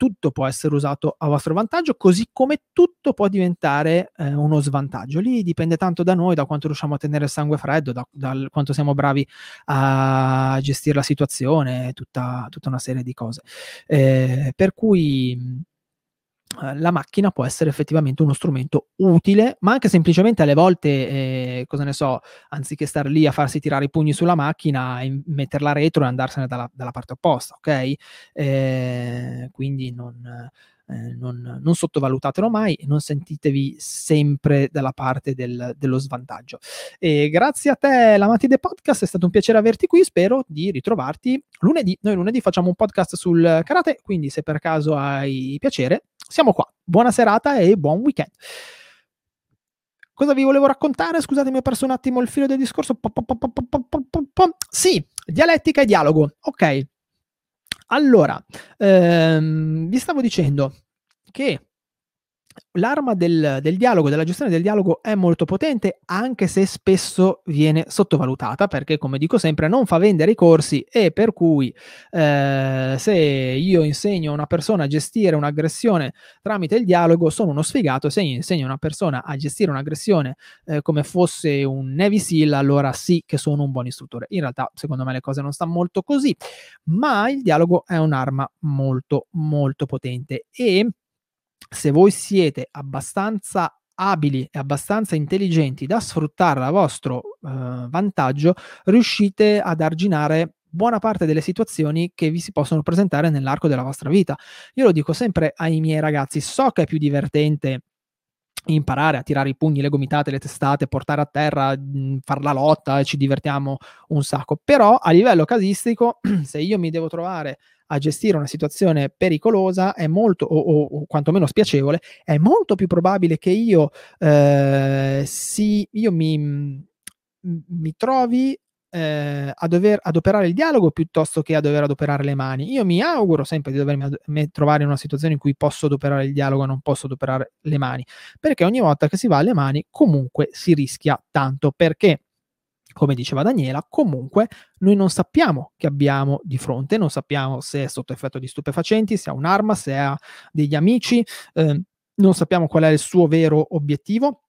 tutto può essere usato a vostro vantaggio, così come tutto può diventare eh, uno svantaggio. Lì dipende tanto da noi, da quanto riusciamo a tenere il sangue freddo, da, da quanto siamo bravi a gestire la situazione, tutta, tutta una serie di cose. Eh, per cui la macchina può essere effettivamente uno strumento utile, ma anche semplicemente alle volte, eh, cosa ne so, anziché stare lì a farsi tirare i pugni sulla macchina, metterla retro e andarsene dalla, dalla parte opposta, ok? Eh, quindi non, eh, non, non, sottovalutatelo mai e non sentitevi sempre dalla parte del, dello svantaggio. E grazie a te, l'Amatide Podcast, è stato un piacere averti qui. Spero di ritrovarti lunedì. Noi lunedì facciamo un podcast sul karate, quindi se per caso hai piacere, siamo qua. Buona serata e buon weekend. Cosa vi volevo raccontare? Scusatemi, ho perso un attimo il filo del discorso. Sì, dialettica e dialogo. Ok. Allora, ehm, vi stavo dicendo che l'arma del, del, dialogo, della gestione del dialogo è molto potente, anche se spesso viene sottovalutata, perché come dico sempre non fa vendere i corsi e per cui eh, se io insegno a una persona a gestire un'aggressione tramite il dialogo sono uno sfigato, se io insegno a una persona a gestire un'aggressione eh, come fosse un Navy SEAL, allora sì che sono un buon istruttore. In realtà secondo me le cose non stanno molto così, ma il dialogo è un'arma molto molto potente e se voi siete abbastanza abili e abbastanza intelligenti da sfruttarla a vostro eh, vantaggio, riuscite ad arginare buona parte delle situazioni che vi si possono presentare nell'arco della vostra vita. Io lo dico sempre ai miei ragazzi, so che è più divertente imparare a tirare i pugni, le gomitate, le testate, portare a terra, fare la lotta e ci divertiamo un sacco. Però a livello casistico, se io mi devo trovare a gestire una situazione pericolosa è molto, o, o, o quantomeno spiacevole, è molto più probabile che io, eh, si, io mi, mi trovi eh, a dover adoperare il dialogo piuttosto che a dover adoperare le mani. Io mi auguro sempre di dovermi ad- trovare in una situazione in cui posso adoperare il dialogo e non posso adoperare le mani, perché ogni volta che si va alle mani comunque si rischia tanto, perché come diceva Daniela, comunque noi non sappiamo che abbiamo di fronte, non sappiamo se è sotto effetto di stupefacenti, se ha un'arma, se ha degli amici, eh, non sappiamo qual è il suo vero obiettivo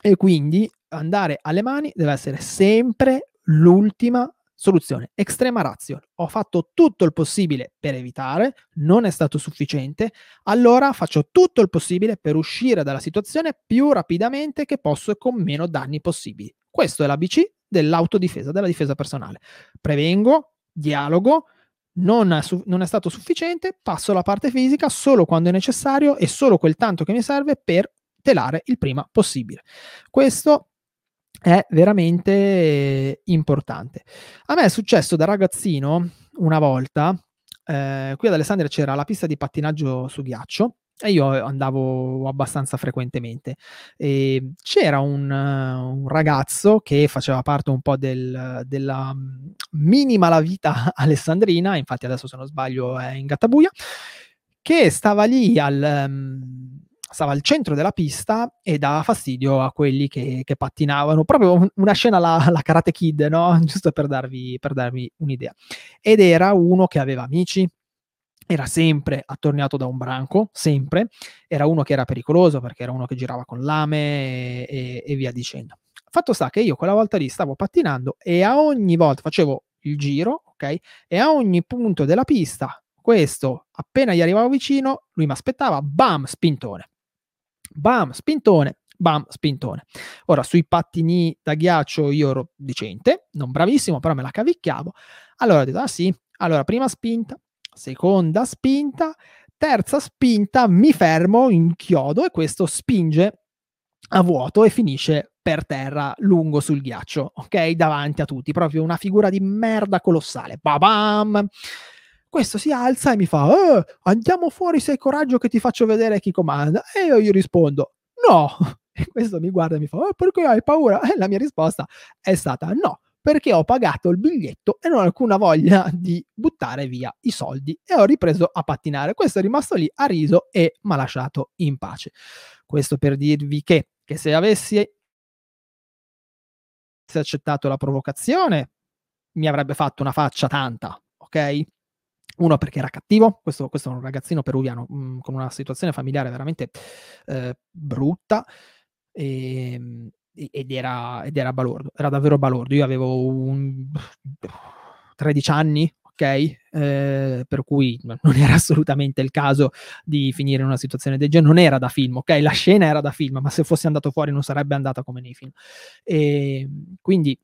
e quindi andare alle mani deve essere sempre l'ultima soluzione. Extrema razio. Ho fatto tutto il possibile per evitare, non è stato sufficiente, allora faccio tutto il possibile per uscire dalla situazione più rapidamente che posso e con meno danni possibili. Questo è l'ABC dell'autodifesa, della difesa personale. Prevengo, dialogo, non è, su- non è, stato sufficiente, passo alla parte fisica solo quando è necessario e solo quel tanto che mi serve per telare il prima possibile. Questo è veramente importante. A me è successo da ragazzino una volta, eh, qui ad Alessandria c'era la pista di pattinaggio su ghiaccio e io andavo abbastanza frequentemente. Ehm, c'era un un ragazzo che faceva parte un po' del della, mhmm, mini malavita alessandrina, infatti adesso se non sbaglio è in Gattabuia, che stava lì al mhmm, stava al centro della pista e dava fastidio a quelli che che pattinavano. Proprio una scena alla alla Karate Kid, no, giusto per darvi per darvi un'idea. Ed era uno che aveva amici, era sempre attorniato da un branco, sempre. Era uno che era pericoloso perché era uno che girava con lame e, e via dicendo. Fatto sta che io quella volta lì stavo pattinando e a ogni volta facevo il giro, ok? E a ogni punto della pista, questo appena gli arrivavo vicino, lui mi aspettava, bam, spintone. Bam, spintone, bam, spintone. Ora, sui pattini da ghiaccio io ero decente, non bravissimo, però me la cavicchiavo. Allora ho detto, ah sì, allora prima spinta, seconda spinta, terza spinta, mi fermo, inchiodo e questo spinge a vuoto e finisce per terra lungo sul ghiaccio, ok? Davanti a tutti, proprio una figura di merda colossale. Babam! Questo si alza e mi fa: eh, Andiamo fuori se hai coraggio che ti faccio vedere chi comanda. E io gli rispondo: No. E questo mi guarda e mi fa: eh, Perché hai paura? E la mia risposta è stata: No perché ho pagato il biglietto e non ho alcuna voglia di buttare via i soldi e ho ripreso a pattinare. Questo è rimasto lì, ha riso e mi ha lasciato in pace. Questo per dirvi che, che se avessi accettato la provocazione mi avrebbe fatto una faccia tanta, ok? Uno perché era cattivo, questo, questo è un ragazzino peruviano mh, mm, con una situazione familiare veramente eh, brutta. E, ehm, ed era, ed era balordo, era davvero balordo. Io avevo un 13 anni, ok? Eh, per cui non era assolutamente il caso di finire in una situazione del genere, non era da film, ok? La scena era da film, ma se fossi andato fuori non sarebbe andata come nei film. E quindi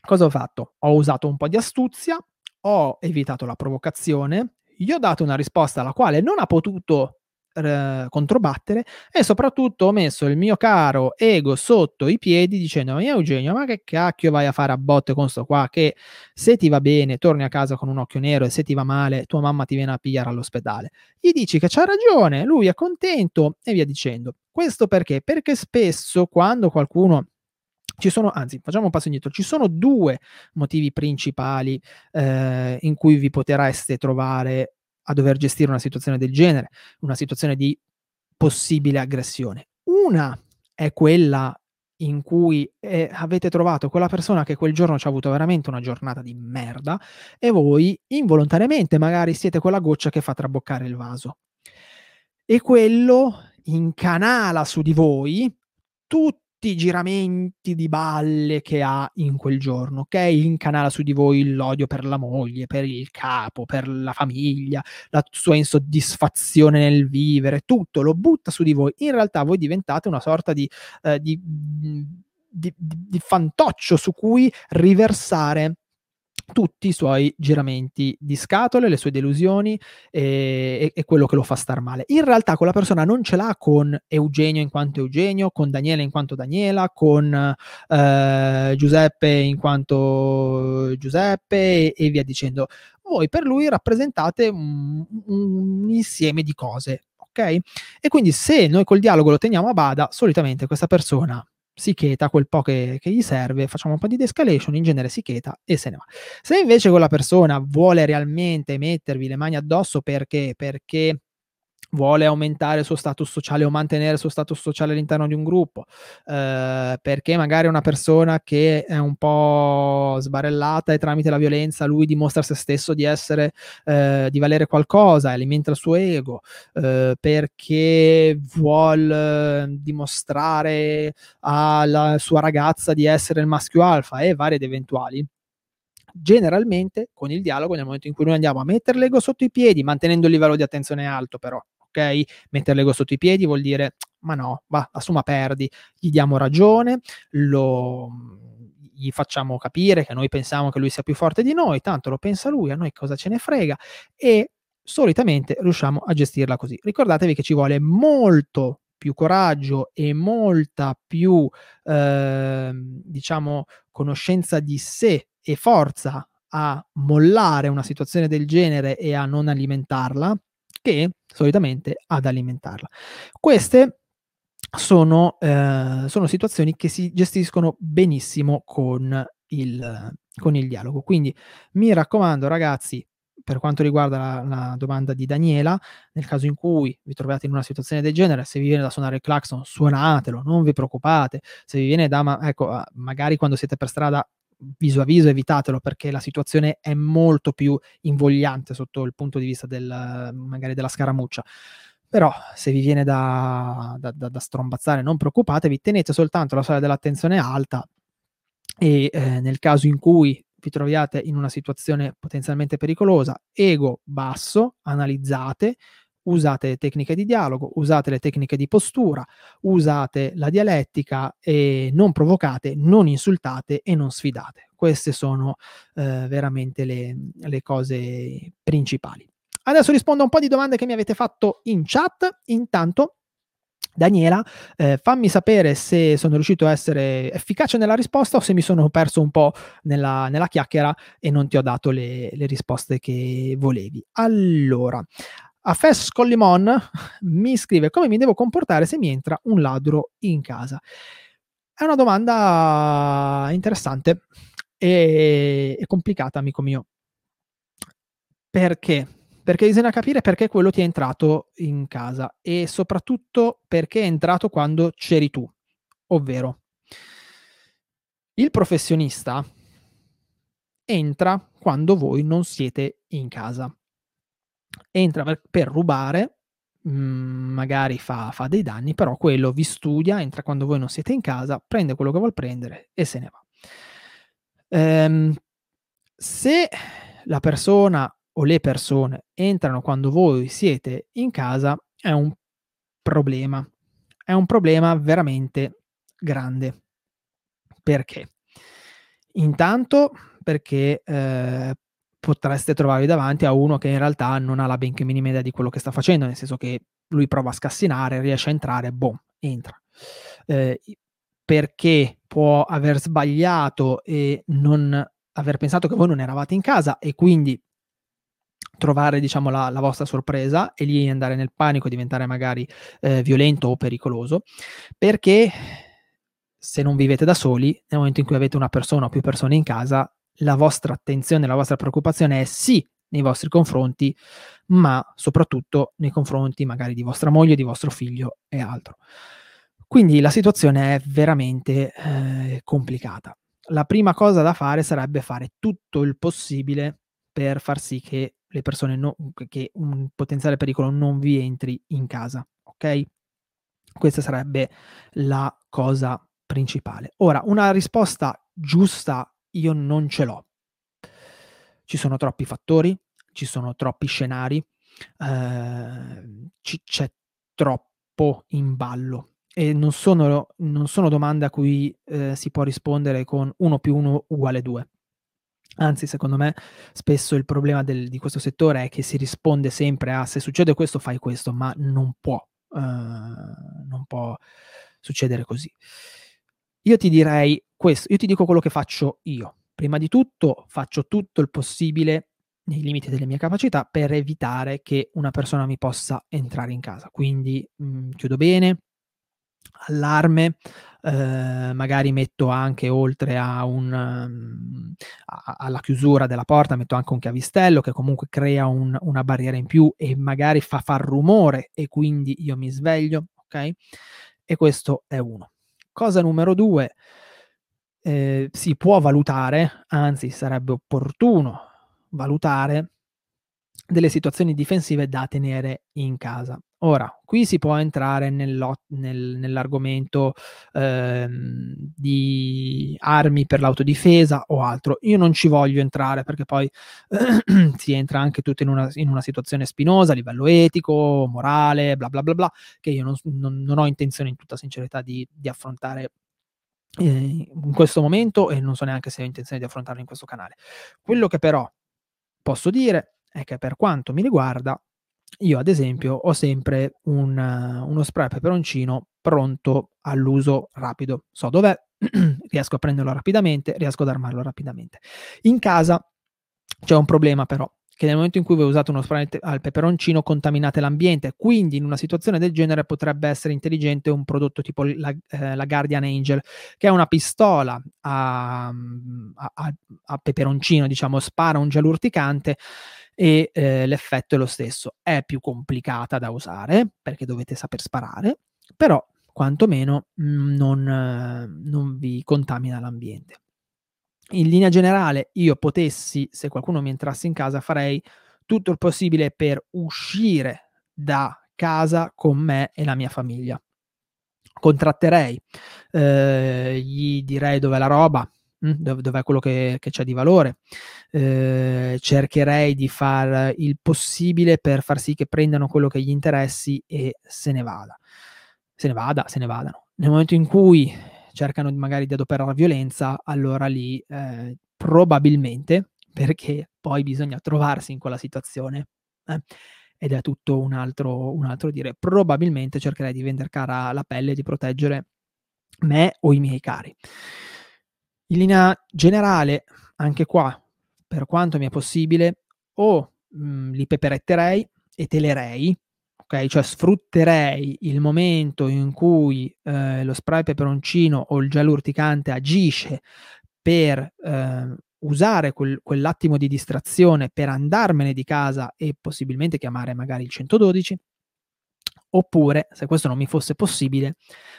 cosa ho fatto? Ho usato un po' di astuzia, ho evitato la provocazione, gli ho dato una risposta alla quale non ha potuto controbattere e soprattutto ho messo il mio caro ego sotto i piedi dicendo ma Eugenio ma che cacchio vai a fare a botte con sto qua che se ti va bene torni a casa con un occhio nero e se ti va male tua mamma ti viene a pigliare all'ospedale gli dici che c'ha ragione lui è contento e via dicendo. Questo perché? Perché spesso quando qualcuno ci sono, anzi, facciamo un passo indietro, ci sono due motivi principali eh, in cui vi potreste trovare a dover gestire una situazione del genere, una situazione di possibile aggressione. Una è quella in cui eh, avete trovato quella persona che quel giorno ci ha avuto veramente una giornata di merda e voi involontariamente magari siete quella goccia che fa traboccare il vaso. E quello incanala su di voi tutto tutti i giramenti di balle che ha in quel giorno, ok? Incanala su di voi l'odio per la moglie, per il capo, per la famiglia, la sua insoddisfazione nel vivere, tutto lo butta su di voi. In realtà voi diventate una sorta di, eh, di, di, di fantoccio su cui riversare tutti i suoi giramenti di scatole, le sue delusioni e, e, quello che lo fa star male. In realtà quella persona non ce l'ha con Eugenio in quanto Eugenio, con Daniele in quanto Daniela, con eh, Giuseppe in quanto Giuseppe e, e, via dicendo. Voi per lui rappresentate un, un insieme di cose, ok? E quindi se noi col dialogo lo teniamo a bada, solitamente questa persona si cheta quel po' che, che, gli serve, facciamo un po' di de-escalation, in genere si cheta e se ne va. Se invece quella persona vuole realmente mettervi le mani addosso perché, perché vuole aumentare il suo status sociale o mantenere il suo status sociale all'interno di un gruppo, eh, perché magari una persona che è un po' sbarellata e tramite la violenza lui dimostra a se stesso di essere, eh, di valere qualcosa, alimenta il suo ego, eh, perché vuole dimostrare alla sua ragazza di essere il maschio alfa e vari ed eventuali generalmente con il dialogo nel momento in cui noi andiamo a mettere l'ego sotto i piedi mantenendo il livello di attenzione alto però ok? Mettere l'ego sotto i piedi vuol dire, ma no, va, assuma perdi, gli diamo ragione, lo, gli facciamo capire che noi pensiamo che lui sia più forte di noi, tanto lo pensa lui, a noi cosa ce ne frega e solitamente riusciamo a gestirla così. Ricordatevi che ci vuole molto più coraggio e molta più, eh, diciamo, conoscenza di sé e forza a mollare una situazione del genere e a non alimentarla, che solitamente ad alimentarla. Queste sono, eh, sono situazioni che si gestiscono benissimo con il, con il dialogo. Quindi mi raccomando ragazzi, per quanto riguarda la, la, domanda di Daniela, nel caso in cui vi trovate in una situazione del genere, se vi viene da suonare il clacson, suonatelo, non vi preoccupate. Se vi viene da, ma, ecco, magari quando siete per strada viso a viso evitatelo perché la situazione è molto più invogliante sotto il punto di vista del, magari della scaramuccia. Però se vi viene da, da, da, da strombazzare non preoccupatevi, tenete soltanto la soglia dell'attenzione alta e eh, nel caso in cui vi troviate in una situazione potenzialmente pericolosa, ego basso, analizzate, usate le tecniche di dialogo, usate le tecniche di postura, usate la dialettica e non provocate, non insultate e non sfidate. Queste sono eh, veramente le, le cose principali. Adesso rispondo a un po' di domande che mi avete fatto in chat. Intanto Daniela, eh, fammi sapere se sono riuscito a essere efficace nella risposta o se mi sono perso un po' nella, nella chiacchiera e non ti ho dato le, le risposte che volevi. Allora, a Fes Collimon mi scrive come mi devo comportare se mi entra un ladro in casa. È una domanda interessante e, e complicata, amico mio. Perché? Perché bisogna capire perché quello ti è entrato in casa e soprattutto perché è entrato quando c'eri tu, ovvero il professionista entra quando voi non siete in casa entra per, per rubare, mh, mhmm, magari fa, fa, dei danni, però quello vi studia, entra quando voi non siete in casa, prende quello che vuol prendere e se ne va. Ehm, se la persona o le persone entrano quando voi siete in casa, è un problema. È un problema veramente grande. Perché? Intanto perché eh, potreste trovarvi davanti a uno che in realtà non ha la benché minima idea di quello che sta facendo, nel senso che lui prova a scassinare, riesce a entrare, boom, entra. Eh, perché può aver sbagliato e non aver pensato che voi non eravate in casa e quindi trovare diciamo la, la vostra sorpresa e lì andare nel panico, diventare magari eh, violento o pericoloso, perché se non vivete da soli, nel momento in cui avete una persona o più persone in casa, la vostra attenzione, la vostra preoccupazione è sì nei vostri confronti, ma soprattutto nei confronti magari di vostra moglie, di vostro figlio e altro. Quindi la situazione è veramente eh, complicata. La prima cosa da fare sarebbe fare tutto il possibile per far sì che le persone, no, che un potenziale pericolo non vi entri in casa, ok? Questa sarebbe la cosa principale. Ora, una risposta giusta io non ce l'ho. Ci sono troppi fattori, ci sono troppi scenari, eh, ci, c'è troppo in ballo e non sono, non sono domande a cui eh, si può rispondere con 1 più 1 uguale 2. Anzi, secondo me, spesso il problema del, di questo settore è che si risponde sempre a se succede questo, fai questo, ma non può, uh, non può succedere così. Io ti direi questo, io ti dico quello che faccio io. Prima di tutto faccio tutto il possibile nei limiti delle mie capacità per evitare che una persona mi possa entrare in casa. Quindi mh, mhmm, chiudo bene, allarme, eh, magari metto anche oltre a un, um, a, alla chiusura della porta, metto anche un chiavistello che comunque crea un, una barriera in più e magari fa far rumore e quindi io mi sveglio, ok? E questo è uno. Cosa numero due, eh, si può valutare, anzi sarebbe opportuno valutare delle situazioni difensive da tenere in casa. Ora, qui si può entrare nel, nell'argomento ehm, di armi per l'autodifesa o altro. Io non ci voglio entrare perché poi si entra anche tutto in una, in una, situazione spinosa a livello etico, morale, bla bla bla bla, che io non, non, non ho intenzione in tutta sincerità di, di affrontare in questo momento e non so neanche se ho intenzione di affrontarlo in questo canale. Quello che però posso dire è che per quanto mi riguarda io ad esempio ho sempre un, uno spray peperoncino pronto all'uso rapido. So dov'è, riesco a prenderlo rapidamente, riesco ad armarlo rapidamente. In casa c'è un problema però, che nel momento in cui voi usate uno spray al peperoncino contaminate l'ambiente, quindi in una situazione del genere potrebbe essere intelligente un prodotto tipo la, eh, la Guardian Angel, che è una pistola a, a, a, peperoncino, diciamo, spara un gel urticante e eh, l'effetto è lo stesso. È più complicata da usare perché dovete saper sparare, però quantomeno mh, mm, non, eh, non vi contamina l'ambiente in linea generale io potessi, se qualcuno mi entrasse in casa, farei tutto il possibile per uscire da casa con me e la mia famiglia. Contratterei, eh, gli direi dov'è la roba, hm, dov'è quello che, che, c'è di valore. Eh, cercherei di fare il possibile per far sì che prendano quello che gli interessi e se ne vada. Se ne vada, se ne vadano. Nel momento in cui cercano magari di adoperare violenza, allora lì eh, probabilmente, perché poi bisogna trovarsi in quella situazione, eh, ed è tutto un altro, un altro dire, probabilmente cercherei di vendere cara la pelle e di proteggere me o i miei cari. In linea generale, anche qua, per quanto mi è possibile, o mh, mm, li peperetterei e telerei, ok? Cioè sfrutterei il momento in cui eh, lo spray peperoncino o il gel urticante agisce per eh, usare quel, quell'attimo di distrazione per andarmene di casa e possibilmente chiamare magari il 112. Oppure, se questo non mi fosse possibile,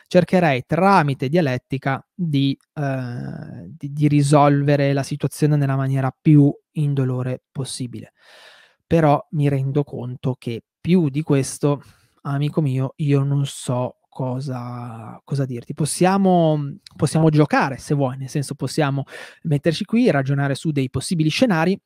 cercherei tramite dialettica di, eh, di, di risolvere la situazione nella maniera più indolore possibile. Però mi rendo conto che più di questo, amico mio, io non so cosa, cosa dirti. Possiamo, possiamo giocare se vuoi, nel senso possiamo metterci qui, ragionare su dei possibili scenari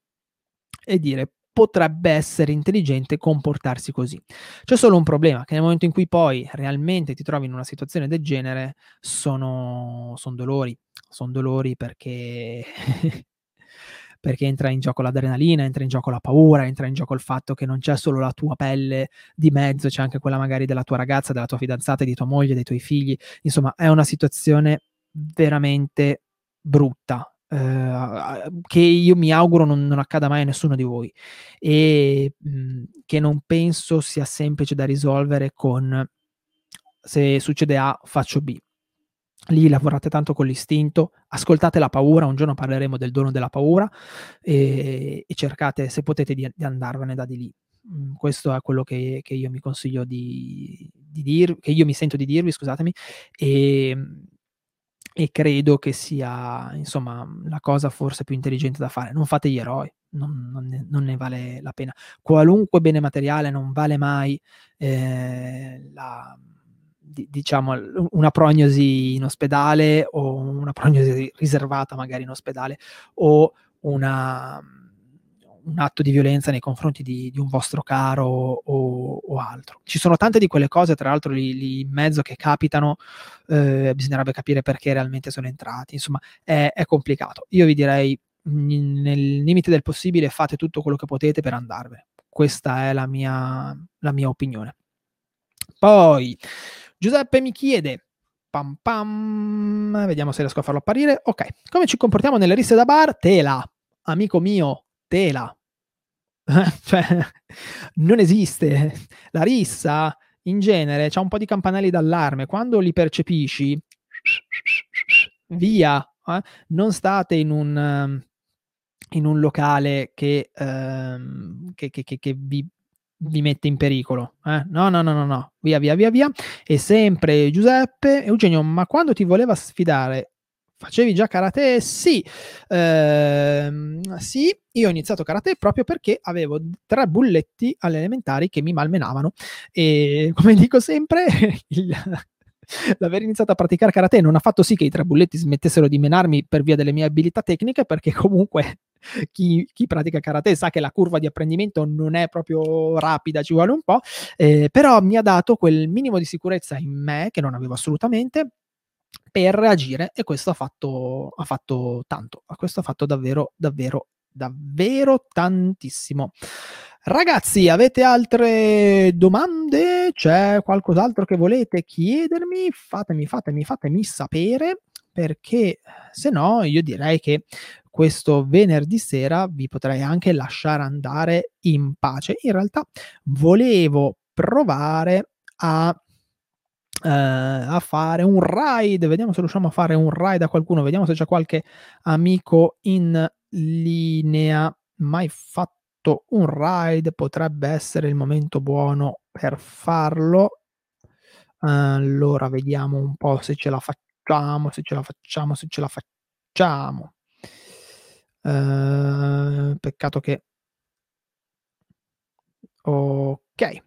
e dire potrebbe essere intelligente comportarsi così. C'è solo un problema, che nel momento in cui poi realmente ti trovi in una situazione del genere, sono, sono dolori, sono dolori perché perché entra in gioco l'adrenalina, entra in gioco la paura, entra in gioco il fatto che non c'è solo la tua pelle di mezzo, c'è anche quella magari della tua ragazza, della tua fidanzata, di tua moglie, dei tuoi figli. Insomma, è una situazione veramente brutta. Eh, che io mi auguro non, non, accada mai a nessuno di voi e mh, che non penso sia semplice da risolvere con se succede A faccio B lì lavorate tanto con l'istinto, ascoltate la paura, un giorno parleremo del dono della paura e, e cercate se potete di, di, andarvene da di lì. Mm, questo è quello che, che io mi consiglio di, di dirvi, che io mi sento di dirvi, scusatemi, e, e credo che sia insomma la cosa forse più intelligente da fare. Non fate gli eroi, non, non, ne, non ne, vale la pena. Qualunque bene materiale non vale mai eh, la diciamo una prognosi in ospedale o una prognosi riservata magari in ospedale o una, un atto di violenza nei confronti di, di un vostro caro o, o, altro. Ci sono tante di quelle cose, tra l'altro lì, lì in mezzo che capitano, eh, bisognerebbe capire perché realmente sono entrati, insomma è, è complicato. Io vi direi nel limite del possibile fate tutto quello che potete per andarvene. Questa è la mia, la mia opinione. Poi Giuseppe mi chiede, pam pam, vediamo se riesco a farlo apparire. Ok, come ci comportiamo nelle risse da bar? Tela, amico mio, tela. cioè, non esiste. La rissa, in genere, c'ha un po' di campanelli d'allarme. Quando li percepisci, via. Eh? Non state in un, in un locale che, ehm, che, che, che vi vi mette in pericolo. Eh? No, no, no, no, no, via, via, via, via. E sempre Giuseppe, Eugenio, ma quando ti voleva sfidare, facevi già karate? Sì, ehm, sì, io ho iniziato karate proprio perché avevo tre bulletti alle elementari che mi malmenavano e come dico sempre, il, l'aver iniziato a praticare karate non ha fatto sì che i tre bulletti smettessero di menarmi per via delle mie abilità tecniche perché comunque chi, chi, pratica karate sa che la curva di apprendimento non è proprio rapida, ci vuole un po', eh, però mi ha dato quel minimo di sicurezza in me che non avevo assolutamente per reagire e questo ha fatto, ha fatto tanto, questo ha fatto davvero, davvero, davvero tantissimo. Ragazzi, avete altre domande? C'è qualcos'altro che volete chiedermi? Fatemi, fatemi, fatemi sapere perché se no io direi che questo venerdì sera vi potrei anche lasciare andare in pace. In realtà volevo provare a Uh, a fare un ride. Vediamo se riusciamo a fare un ride a qualcuno. Vediamo se c'è qualche amico in linea. Mai fatto un ride? Potrebbe essere il momento buono per farlo. Allora, vediamo un po' se ce la facciamo, se ce la facciamo, se ce la facciamo. Uh, peccato che... Ok.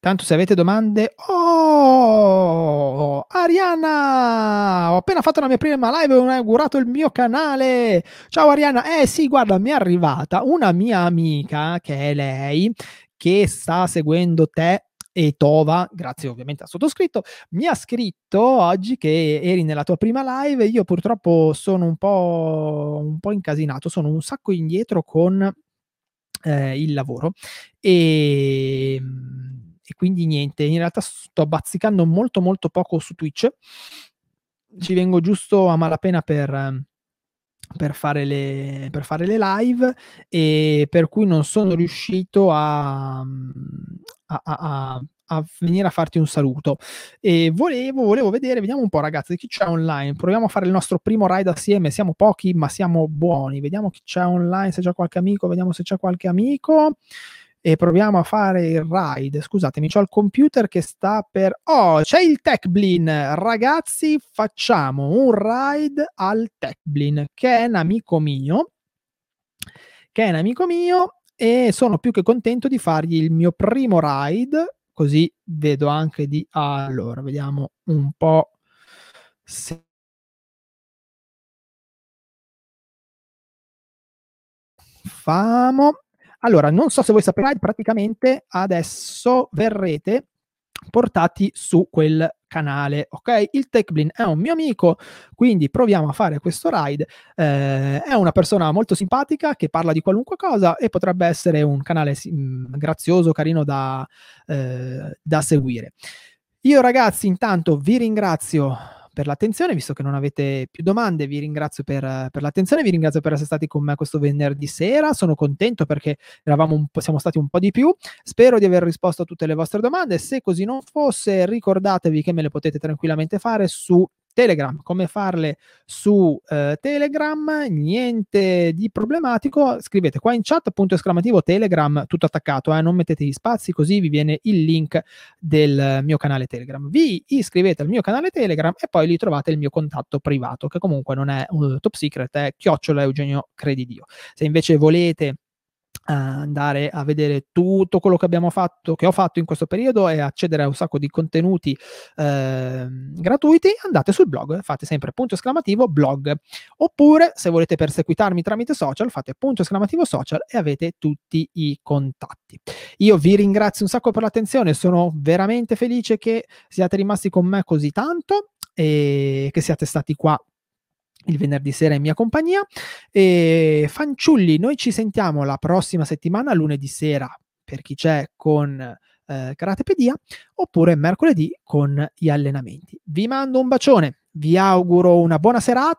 Tanto se avete domande... Oh! Arianna! Ho appena fatto la mia prima live e ho inaugurato il mio canale! Ciao Arianna! Eh sì, guarda, mi è arrivata una mia amica, che è lei, che sta seguendo te e Tova, grazie ovviamente al sottoscritto, mi ha scritto oggi che eri nella tua prima live. Io purtroppo sono un po', un po incasinato, sono un sacco indietro con eh, il lavoro e e quindi niente, in realtà sto bazzicando molto molto poco su Twitch, ci vengo giusto a malapena per, per, fare le, per fare le live e per cui non sono riuscito a, a, a, a venire a farti un saluto. E volevo, volevo vedere, vediamo un po' ragazzi chi c'è online, proviamo a fare il nostro primo ride assieme, siamo pochi ma siamo buoni, vediamo chi c'è online, se c'è qualche amico, vediamo se c'è qualche amico e proviamo a fare il ride. Scusatemi, ho il computer che sta per... Oh, c'è il TechBlin! Ragazzi, facciamo un ride al TechBlin, che è un amico mio, che è un amico mio e sono più che contento di fargli il mio primo ride, così vedo anche di... Allora, vediamo un po' se... Famo allora, non so se voi sapete, praticamente adesso verrete portati su quel canale, ok? Il TechBlin è un mio amico, quindi proviamo a fare questo ride. Eh, è una persona molto simpatica che parla di qualunque cosa e potrebbe essere un canale mh, grazioso, carino da, eh, da seguire. Io ragazzi intanto vi ringrazio per l'attenzione, visto che non avete più domande, vi ringrazio per, per, l'attenzione, vi ringrazio per essere stati con me questo venerdì sera, sono contento perché siamo stati un po' di più, spero di aver risposto a tutte le vostre domande, se così non fosse ricordatevi che me le potete tranquillamente fare su Telegram, come farle su eh, Telegram, niente di problematico, scrivete qua in chat punto esclamativo Telegram, tutto attaccato, eh, non mettete gli spazi, così vi viene il link del mio canale Telegram. Vi iscrivete al mio canale Telegram e poi lì trovate il mio contatto privato, che comunque non è un top secret, è chiocciola Eugenio Credidio. Se invece volete andare a vedere tutto quello che abbiamo fatto, che ho fatto in questo periodo e accedere a un sacco di contenuti eh, gratuiti, andate sul blog, fate sempre punto esclamativo blog. Oppure se volete perseguitarmi tramite social, fate punto esclamativo social e avete tutti i contatti. Io vi ringrazio un sacco per l'attenzione, sono veramente felice che siate rimasti con me così tanto e che siate stati qua il venerdì sera in mia compagnia. E fanciulli, noi ci sentiamo la prossima settimana, lunedì sera, per chi c'è con eh, Karatepedia, oppure mercoledì con gli allenamenti. Vi mando un bacione, vi auguro una buona serata